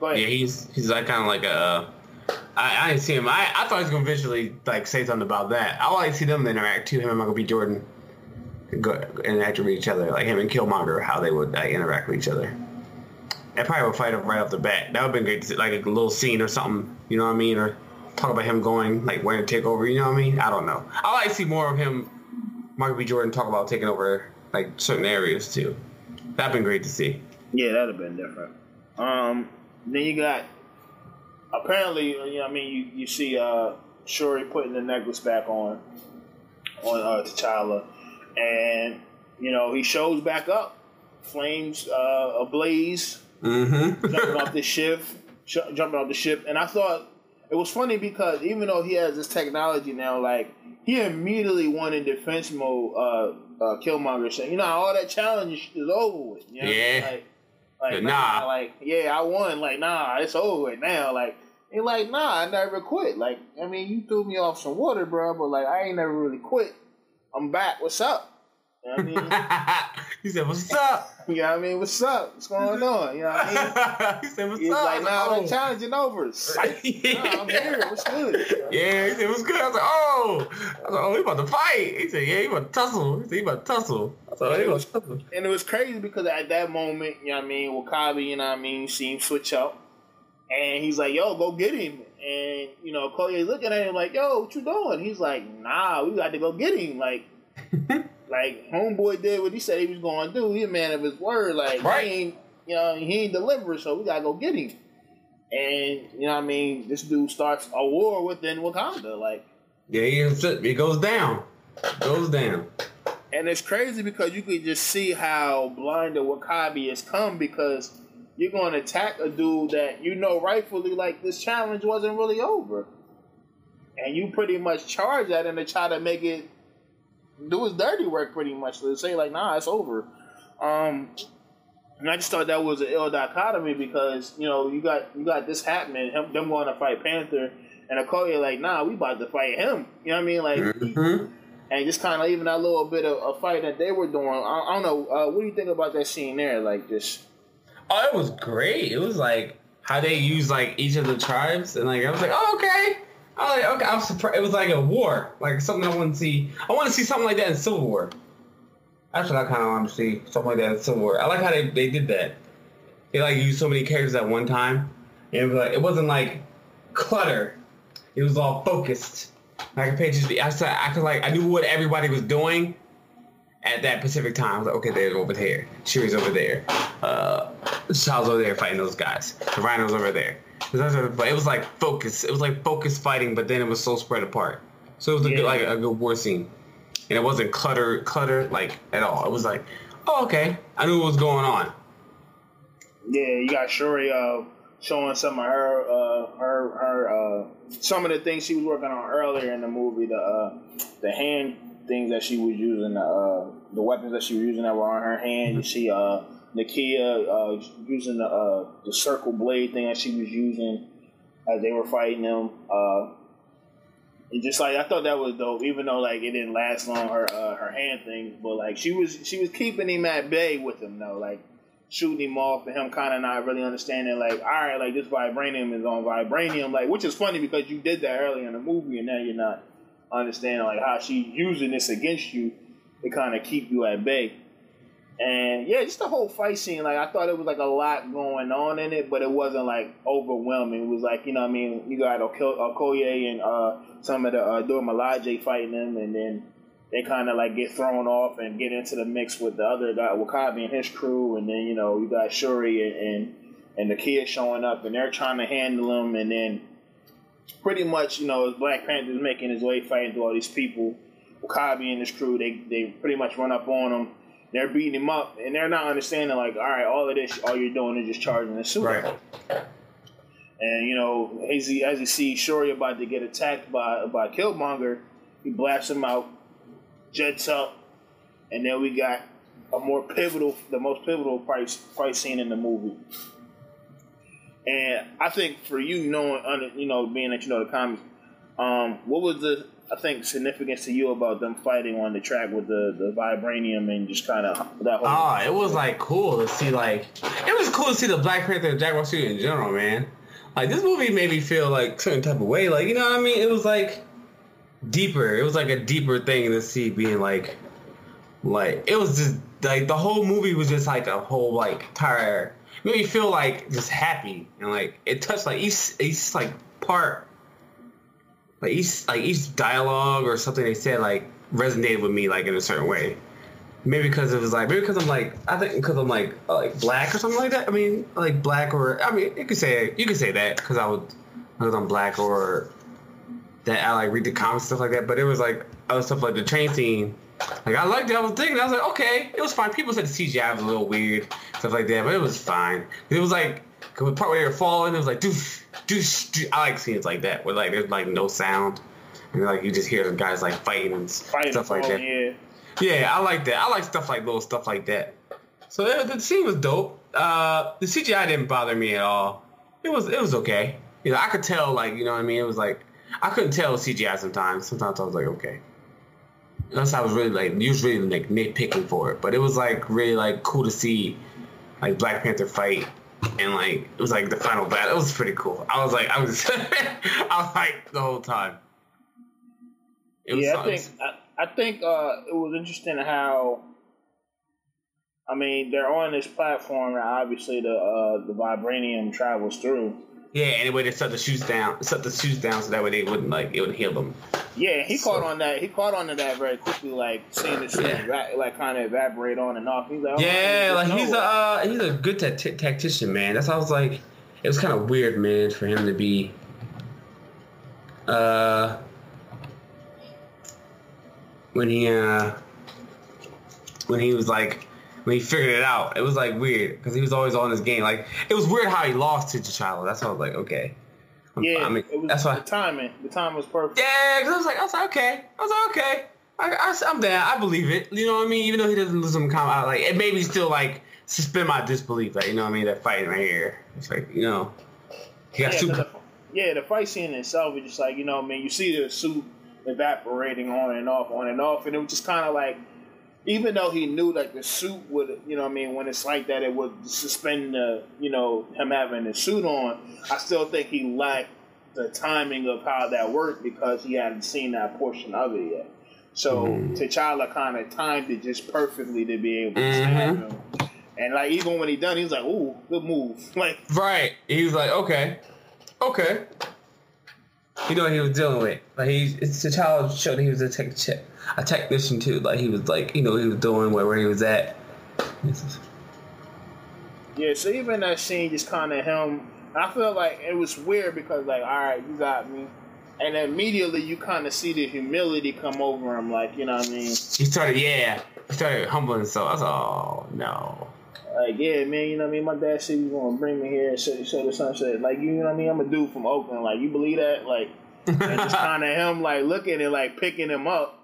Speaker 1: ahead.
Speaker 2: Yeah, he's he's like kind of like a. I, I didn't see him. I, I thought he was gonna visually like say something about that. I like to see them interact too. Him and Michael B. Jordan go interact with each other, like him and Killmonger, how they would like, interact with each other. They probably would fight him right off the bat. That would have been great to see, like a little scene or something. You know what I mean? Or talk about him going like when to take over. You know what I mean? I don't know. I like to see more of him, Michael B. Jordan, talk about taking over like certain areas too. That'd been great to see.
Speaker 1: Yeah, that'd have been different. Um, then you got apparently, you know, I mean, you, you see uh, Shuri putting the necklace back on on uh, T'Challa, and you know he shows back up, flames uh, ablaze,
Speaker 2: Mm-hmm.
Speaker 1: jumping off the ship, sh- jumping off the ship, and I thought it was funny because even though he has this technology now, like he immediately went in defense mode. Uh, uh, Killmonger saying, "You know, all that challenge is over with." You know?
Speaker 2: Yeah.
Speaker 1: Like, Like
Speaker 2: Nah.
Speaker 1: nah, like yeah, I won. Like nah, it's over now. Like he like nah, I never quit. Like I mean, you threw me off some water, bro, but like I ain't never really quit. I'm back. What's up? You know what I mean?
Speaker 2: he said, "What's up?"
Speaker 1: You know what I mean? What's up? What's going on? You know what I mean?
Speaker 2: he said, "What's
Speaker 1: He's
Speaker 2: up?"
Speaker 1: like, nah,
Speaker 2: oh.
Speaker 1: the challenging over. Psych. Nah, I'm here. What's good?
Speaker 2: Yeah, he said, what's good? I was like, oh. I was like, oh, he about to fight. He said, yeah, he about to tussle. He said, he about to tussle. I was like, oh, he about to tussle.
Speaker 1: And it was crazy because at that moment, you know what I mean, W'Kabi, you know what I mean, seen him switch up. And he's like, yo, go get him. And, you know, Okoye's looking at him like, yo, what you doing? He's like, nah, we got to go get him. Like, like homeboy did what he said he was going to do. He a man of his word. Like,
Speaker 2: Right.
Speaker 1: he ain't, you know, he ain't deliver, so we got to go get him. And, you know what I mean, this dude starts a war within Wakanda. Like,
Speaker 2: Yeah, he, it goes down. It goes down.
Speaker 1: And it's crazy because you could just see how blinded W'Kabi has come because you're going to attack a dude that you know rightfully like this challenge wasn't really over. And you pretty much charge that and to try to make it do his dirty work pretty much to say like, nah, it's over. Um, and I just thought that was an ill dichotomy because you know you got you got this happening, him, them going to fight Panther, and Okoye like, nah, we about to fight him. You know what I mean? Like,
Speaker 2: Mhm.
Speaker 1: and just kind of even that little bit of a fight that they were doing. I, I don't know. Uh, what do you think about that scene there? Like, just
Speaker 2: Oh, it was great. It was like how they use like each of the tribes, and like I was like, oh okay. I was like, okay. I was surprised. It was like a war, like something I want to see. I want to see something like that in Civil War. That's what I kind of want to see, something like that in Civil War. I like how they, they did that. They like used so many characters at one time, and it, was like, it wasn't like clutter. It was all focused. I could just. I said I could like I knew what everybody was doing at that Pacific time. I was like, okay, they're over there. Shuri's over there. Uh, Shaw's over there fighting those guys. The Rhino's over there. But it was like focus. It was like focus fighting, but then it was so spread apart. So it was a good, like a good war scene, and it wasn't clutter, clutter like at all. It was like, oh okay, I knew what was going on.
Speaker 1: yeah, you got Shuri uh, showing some of her uh, her her uh, some of the things she was working on earlier in the movie. The uh, the hand things that she was using, the uh, the weapons that she was using that were on her hand. You see, uh, Nakia uh, using the uh, the circle blade thing that she was using as they were fighting them. Uh, and just like I thought that was dope, even though like it didn't last long her uh, her hand thing, but like she was she was keeping him at bay with him though, like shooting him off and him kind of not really understanding like all right like this vibranium is on vibranium like which is funny because you did that earlier in the movie and now you're not understanding like how she using this against you to kind of keep you at bay. And yeah, just the whole fight scene, like I thought it was like a lot going on in it, but it wasn't like overwhelming. It was like, you know what I mean, you got Oko- Okoye and uh, some of the uh, Dora Milaje fighting them, and then they kind of like get thrown off and get into the mix with the other guy, W'Kabi and his crew, and then, you know, you got Shuri and, and, and the kids showing up, and they're trying to handle them, and then pretty much, you know, Black Panther's making his way fighting through all these people, W'Kabi and his crew, they, they pretty much run up on him. They're beating him up, and they're not understanding, like, all right, all of this, all you're doing is just charging the suit.
Speaker 2: Right.
Speaker 1: And, you know, as he, as he sees Shuri about to get attacked by, by Killmonger, he blasts him out, jets up, and then we got a more pivotal, the most pivotal fight, fight scene in the movie. And I think for you knowing, you know, being that you know the comics, um, what was the I think significance to you about them fighting on the track with the, the vibranium and just kind of that whole?
Speaker 2: Ah, it was like cool to see like it was cool to see the Black Panther and Jaguar suit in general, man. Like this movie made me feel like certain type of way, like you know what I mean. It was like deeper. It was like a deeper thing to see being like, like it was just like the whole movie was just like a whole like entire made me feel like just happy and like it touched like each each like part like each like each dialogue or something they said like resonated with me like in a certain way. Maybe because it was like maybe because I'm like I think because I'm like uh, like black or something like that. I mean like black or I mean you could say you could say that because I would because I'm black or that I like read the comics stuff like that. But it was like other stuff like the train scene. Like I liked it. I was thinking. I was like, okay, it was fine. People said the CGI was a little weird, stuff like that, but it was fine. It was like the part where they were falling, it was like doosh, doosh, doosh. I like scenes like that where like there's like no sound, and like you just hear the guys like fighting and
Speaker 1: fighting
Speaker 2: stuff like
Speaker 1: oh,
Speaker 2: that.
Speaker 1: Yeah.
Speaker 2: Yeah, I like that. I like stuff like little stuff like that. So it, the scene was dope. uh, the CGI didn't bother me at all. It was it was okay. You know, I could tell like you know what I mean. It was like I couldn't tell CGI sometimes. Sometimes I was like okay. Unless I was really like usually like nitpicking for it, but it was like really like cool to see like Black Panther fight and like it was like the final battle. It was pretty cool. I was like I was I was like the whole time.
Speaker 1: It yeah, I think I, I think uh, it was interesting how I mean, they're on this platform, and obviously the uh, the vibranium travels through.
Speaker 2: Yeah, anyway, they set the shoes down, set the shoes down, so that way they wouldn't like it would heal them.
Speaker 1: Yeah, he so. caught on that. He caught on to that very quickly, like seeing the shoes yeah. like kind of evaporate on and off. He's like, oh,
Speaker 2: yeah, like he's a uh, he's a good t- tactician, man. That's how I was like, it was kind of weird, man, for him to be. Uh, when he uh, when he was like when he figured it out. It was like weird because he was always on his game. Like it was weird how he lost to T'Challa. That's why I was like, okay.
Speaker 1: Yeah, I mean, that's why the timing. The time was perfect.
Speaker 2: Yeah, because I was like, I was like, okay. I was like, okay. I, I, am there. I believe it. You know what I mean? Even though he doesn't lose some out, like it made me still like suspend my disbelief. Like you know what I mean? That fight right here. It's like you know,
Speaker 1: he got yeah, super. The, yeah, the fight scene itself is just like you know, what I mean, you see the suit evaporating on and off, on and off, and it was just kind of like even though he knew like the suit would, you know, I mean, when it's like that, it would suspend the, you know, him having the suit on. I still think he lacked the timing of how that worked because he hadn't seen that portion of it yet. So mm-hmm. T'Challa kind of timed it just perfectly to be able to mm-hmm. stab him. And like even when he done, he was like, "Ooh, good move!" Like
Speaker 2: right, he was like, "Okay, okay." You know what he was dealing with. Like he, it's the child showed he was a tech chip a technician too. Like he was like, you know, he was doing where, where he was at.
Speaker 1: Yeah, so even that scene just kind of him. I feel like it was weird because like, all right, you got me, and immediately you kind of see the humility come over him. Like, you know what I mean? He
Speaker 2: started, yeah, he started humbling himself. I was like, oh no.
Speaker 1: Like, yeah, man, you know what I mean? My dad said he was gonna bring me here and show, show the sunset. Like, you know what I mean? I'm a dude from Oakland. Like, you believe that? Like, and just kind of him like looking and like picking him up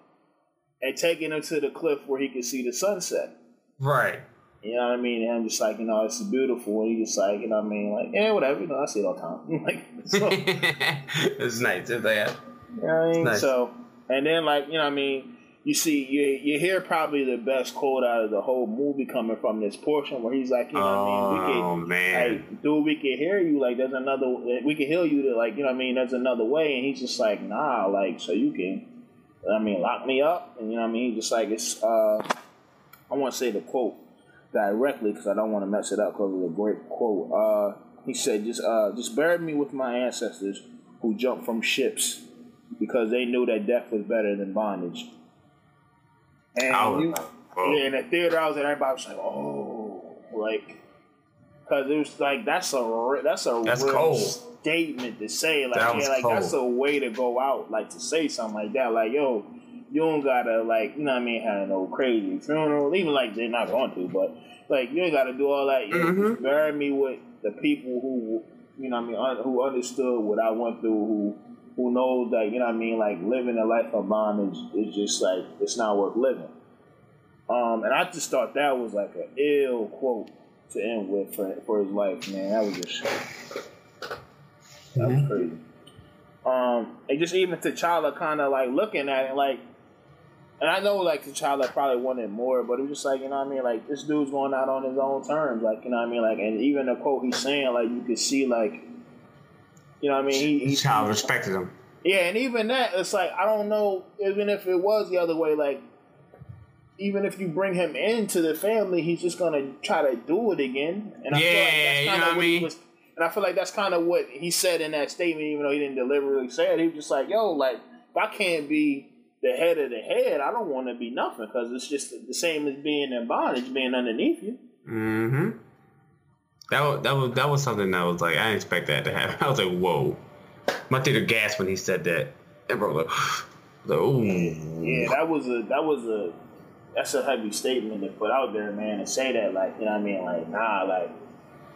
Speaker 1: and taking him to the cliff where he could see the sunset.
Speaker 2: Right.
Speaker 1: You know what I mean? And I'm just like, you know, it's beautiful. And he's just like, you know what I mean? Like, yeah, whatever. You know, I see it all the time. like, so,
Speaker 2: it's nice. It's
Speaker 1: yeah. You know what I mean? Nice. So, and then like, you know what I mean? You see, you, you hear probably the best quote out of the whole movie coming from this portion where he's like, you know what I mean? We can,
Speaker 2: oh, man.
Speaker 1: Like, dude, we can hear you. Like, there's another, we can heal you to, like, you know what I mean? There's another way. And he's just like, nah, like, so you can I mean, lock me up, and you know what I mean. Just like it's, uh, I want to say the quote directly because I don't want to mess it up because it's a great quote. Uh, he said, "Just, uh, just bury me with my ancestors who jumped from ships because they knew that death was better than bondage." And oh, you, oh. yeah, in the theater, I was at everybody was like, "Oh, like." Because it was like that's a that's a
Speaker 2: that's real cold
Speaker 1: statement to say. Like, that yeah, like cold. that's a way to go out, like to say something like that. Like, yo, you don't gotta like, you know what I mean, have no crazy funeral. Even like they're not going to, but like you ain't gotta do all that. mm-hmm. Bury me with the people who, you know what I mean, un- who understood what I went through, who who knows that, you know what I mean, like living a life of bondage is just like it's not worth living. Um, and I just thought that was like an ill quote to end with for, for his life, man. That was just that was mm-hmm. crazy. Um, and just even T'Challa kind of like looking at it, like, and I know like T'Challa probably wanted more, but it was just like you know what I mean, like this dude's going out on his own terms, like you know what I mean, like, and even the quote he's saying, like you could see, like, you know what I mean, he, he
Speaker 2: T'Challa respected him.
Speaker 1: Yeah, and even that, it's like I don't know, even if it was the other way, like even if you bring him into the family, he's just gonna try to do it again. And I
Speaker 2: yeah, feel like that's kind of what, he was
Speaker 1: and I feel like that's kind of what he said in that statement, even though he didn't deliberately say it. He was just like, yo, like, if I can't be the head of the head, I don't want to be nothing because it's just the same as being in bondage, being underneath you.
Speaker 2: Mm-hmm. That was, that was that was something that was like I didn't expect that to happen. I was like, whoa. My theater gasped when he said that. And bro, like, like oh.
Speaker 1: Yeah, that was a that was a that's a heavy statement to put out there, man, and say that like you know what I mean, like nah, like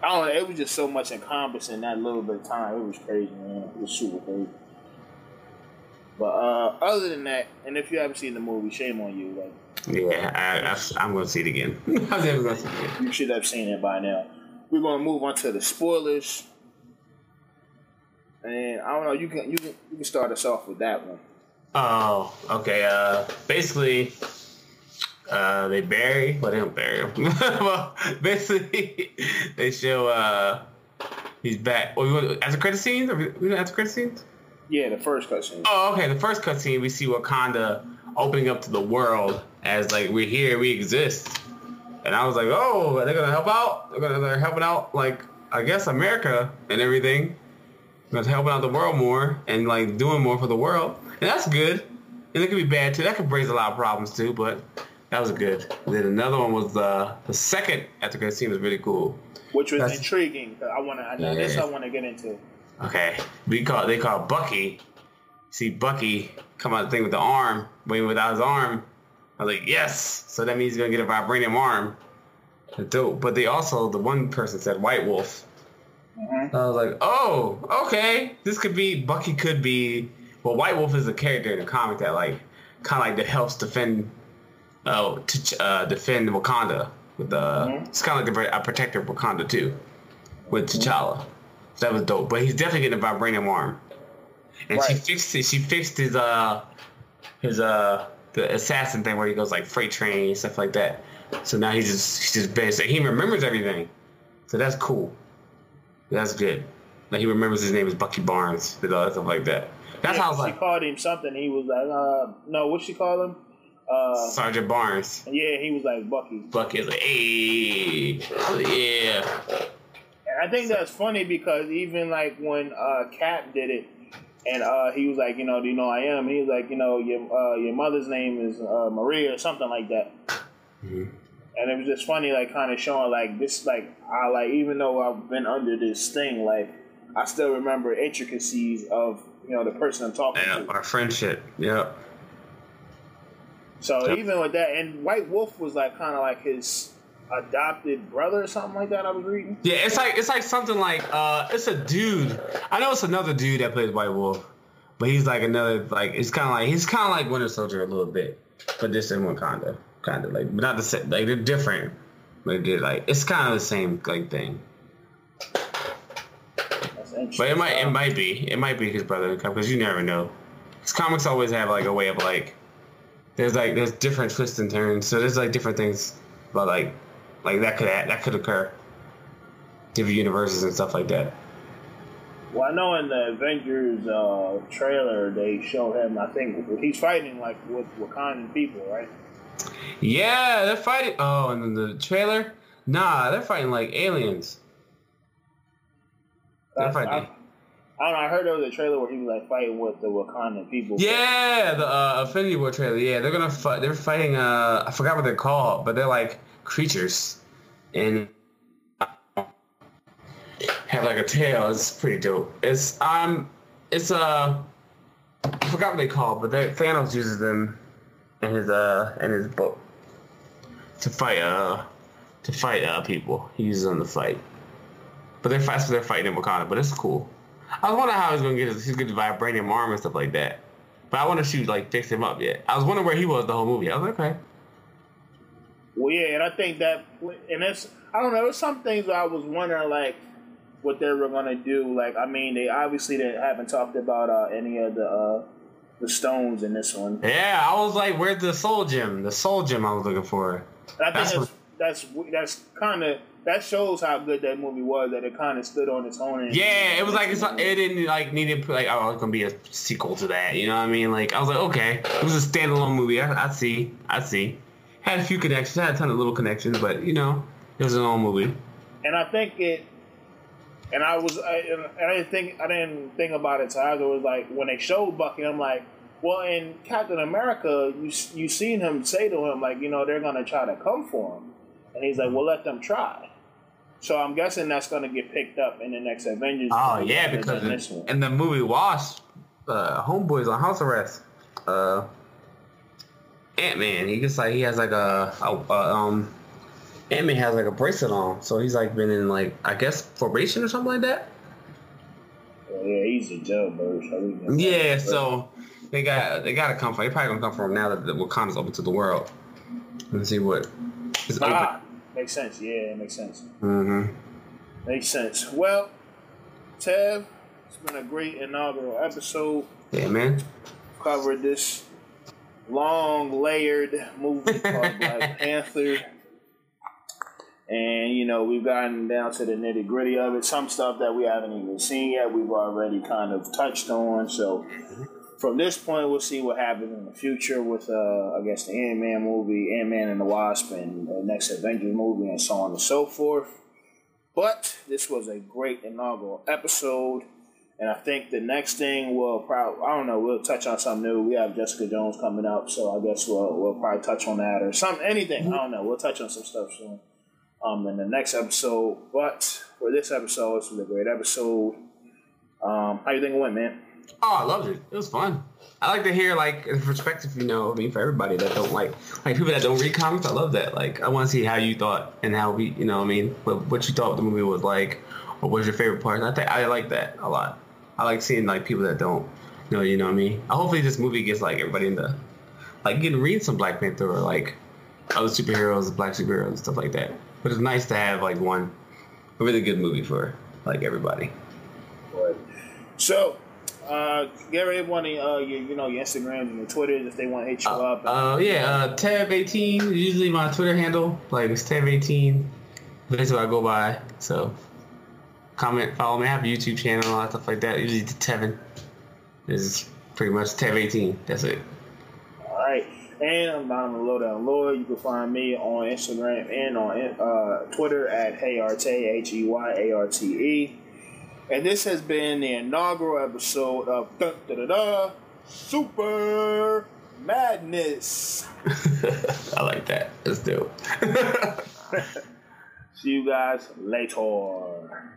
Speaker 1: I don't know. It was just so much encompassing that little bit of time. It was crazy, man. It was super crazy. But uh, other than that, and if you haven't seen the movie, shame on you. Like,
Speaker 2: yeah, I, am gonna see it again. I'm never gonna see it again.
Speaker 1: You should have seen it by now. We're gonna move on to the spoilers. And I don't know, you can you can you can start us off with that one.
Speaker 2: Oh, okay. Uh, basically, uh, they bury. Well, they don't bury him. well, basically, they show uh, he's back. Oh, you want after credit scenes? Are we, we doing after credit scenes?
Speaker 1: Yeah, the first cutscene.
Speaker 2: Oh, okay. The first cutscene, we see Wakanda opening up to the world as like we're here, we exist. And I was like, oh, they're gonna help out? They're gonna they're helping out like I guess America and everything. They're helping out the world more and like doing more for the world, and that's good. And it could be bad too. That could raise a lot of problems too, but that was good. And then another one was the the second after credit scene was really cool.
Speaker 1: Which was
Speaker 2: That's-
Speaker 1: intriguing. I wanna I know this
Speaker 2: Yeah.
Speaker 1: I wanna get into.
Speaker 2: Okay, we call they call Bucky. See Bucky come out the thing with the arm, but without his arm. I was like, yes. So that means he's gonna get a vibranium arm. Dope. But they also the one person said White Wolf.
Speaker 1: Mhm.
Speaker 2: I was like, oh, okay. This could be Bucky. Could be. Well, White Wolf is a character in the comic that like kind of like that helps defend, uh, to uh, defend Wakanda. With the
Speaker 1: Mhm.
Speaker 2: it's kind of like a protector of Wakanda too, with T'Challa. So that was dope. But he's definitely getting a vibranium arm. And she fixed it. She fixed his uh his uh the assassin thing where he goes like freight train and stuff like that. So now he's just he's just basic. He remembers everything. So that's cool. That's good. Like he remembers his name is Bucky Barnes and all that stuff like that. That's
Speaker 1: Yeah,
Speaker 2: how I was
Speaker 1: she called him something. He was like, uh, no, what she called him? Uh,
Speaker 2: Sergeant Barnes.
Speaker 1: yeah, he was like Bucky.
Speaker 2: Bucky is like, hey, yeah.
Speaker 1: And I think that's funny because even like when uh, Cap did it, and uh, he was like, you know, do you know I am? He was like, you know, your uh, your mother's name is uh, Maria or something like that.
Speaker 2: Mhm.
Speaker 1: And it was just funny, like kind of showing like this, like I like even though I've been under this thing, like I still remember intricacies of you know the person I'm talking
Speaker 2: Yeah,
Speaker 1: to.
Speaker 2: our friendship. Yep.
Speaker 1: So
Speaker 2: Yep.
Speaker 1: even with that, and White Wolf was like kind of like his adopted brother or something like that. I was reading.
Speaker 2: Yeah, it's like it's like something like uh it's a dude. I know it's another dude that plays White Wolf, but he's like another like it's kind of like he's kind of like Winter Soldier a little bit, but this in Wakanda, kind of like but not the same. Like they're different, but they're like it's kind of the same like thing. But it might it
Speaker 1: Um,
Speaker 2: might be it might be his brother because you never know. His comics always have like a way of like there's like there's different twists and turns, so there's like different things, but like like that could that could occur. Different universes and stuff like that.
Speaker 1: Well, I know in the Avengers uh, trailer they show him. I think he's fighting like with Wakandan people, right?
Speaker 2: Yeah, they're fighting. Oh, and then the trailer? Nah, they're fighting like aliens. They're
Speaker 1: I,
Speaker 2: fighting.
Speaker 1: I, I don't know. I heard there was a trailer where he was like fighting with the Wakandan people.
Speaker 2: Yeah, the uh, Infinity War trailer. Yeah, they're gonna fight. They're fighting. Uh, I forgot what they're called, but they're like creatures, and have like a tail. It's pretty dope. It's um, it's uh, I forgot what they call, but they, Thanos uses them in his uh in his book to fight uh to fight uh people. He uses them to fight. But they're fast. They're fighting in Wakanda, but it's cool. I was wondering how he's gonna get his, he's gonna vibranium arm and stuff like that. But I want to shoot like fix him up yet. I was wondering where he was the whole movie. I was like, okay.
Speaker 1: Well, yeah, and I think that, and it's I don't know. There's some things I was wondering like what they were gonna do. Like, I mean, they obviously they haven't talked about uh, any of the uh, the stones in this one.
Speaker 2: Yeah, I was like, where's the soul gem? The soul gem I was looking for.
Speaker 1: And I
Speaker 2: That's
Speaker 1: think that's that's that's kind of that shows how good that movie was. That it kind of stood on its own. And,
Speaker 2: Yeah, it was like it's not, it didn't like need to like oh it's gonna be a sequel to that. You know what I mean? Like I was like okay, it was a standalone movie. I, I see, I see. Had a few connections, had a ton of little connections, but you know it was an old movie.
Speaker 1: and I think it. And I was, I, and I didn't think, I didn't think about it. So I was like, when they showed Bucky, I'm like, well, in Captain America, you you seen him say to him like, you know, they're gonna try to come for him, and he's like, well, let them try. So I'm guessing that's gonna get picked up in the next Avengers.
Speaker 2: Oh yeah, because in, in the movie Wasp, uh, Homeboy's on house arrest. Uh, Ant Man, he just like he has like a, a, a um, Ant Man has like a bracelet on, so he's like been in like I guess probation or something like that.
Speaker 1: Well, yeah, he's a jailbird. So
Speaker 2: Yeah, so they got they got to come for. They probably gonna come for him now that the Wakanda's open to the world. Let's see what is open.
Speaker 1: ah, makes sense. Yeah, it makes sense.
Speaker 2: hmm
Speaker 1: Makes sense. Well, Tev, it's been a great inaugural episode.
Speaker 2: Yeah, man.
Speaker 1: Covered this long, layered movie called Black Panther. And, you know, we've gotten down to the nitty gritty of it. Some stuff that we haven't even seen yet, we've already kind of touched on. So, from this point, we'll see what happens in the future with, uh, I guess, the Ant Man movie, Ant Man and the Wasp, and the next Avengers movie, and so on and so forth. But this was a great inaugural episode. And I think the next thing we'll probably, I don't know, we'll touch on something new. We have Jessica Jones coming up, so I guess we'll, we'll probably touch on that or something, anything. I don't know. We'll touch on some stuff soon um, in the next episode. But for this episode, this was a great episode. Um, how you think it went, man?
Speaker 2: Oh, I loved it. It was fun. I like to hear like perspective, you know, I mean, for everybody that don't like, like people that don't read comics, I love that. Like, I want to see how you thought and how we, you know, I mean, what, what you thought the movie was like, or what was your favorite part. I think I like that a lot. I like seeing like people that don't know, you know what I mean. Hopefully, this movie gets like everybody into like getting read some Black Panther or like other superheroes, black superheroes, and stuff like that. But it's nice to have like one a really good movie for like everybody.
Speaker 1: Right. So, uh, get ready one of uh, your, you know, your Instagrams and your Twitters if they want to hit you
Speaker 2: Uh,
Speaker 1: up.
Speaker 2: uh, yeah, uh, Tab18 usually my Twitter handle. Like it's Tab18. That's what I go by. So comment, follow me. I have a YouTube channel, and all that stuff like that. Usually the Tevin is pretty much Tab18. That's it.
Speaker 1: All right. And I'm down the low down Lord. You can find me on Instagram and on uh, Twitter at HeyArte, H E Y A R T E. And this has been the inaugural episode of da, da, da, Super Madness.
Speaker 2: I like that. Let's do. it.
Speaker 1: See you guys later.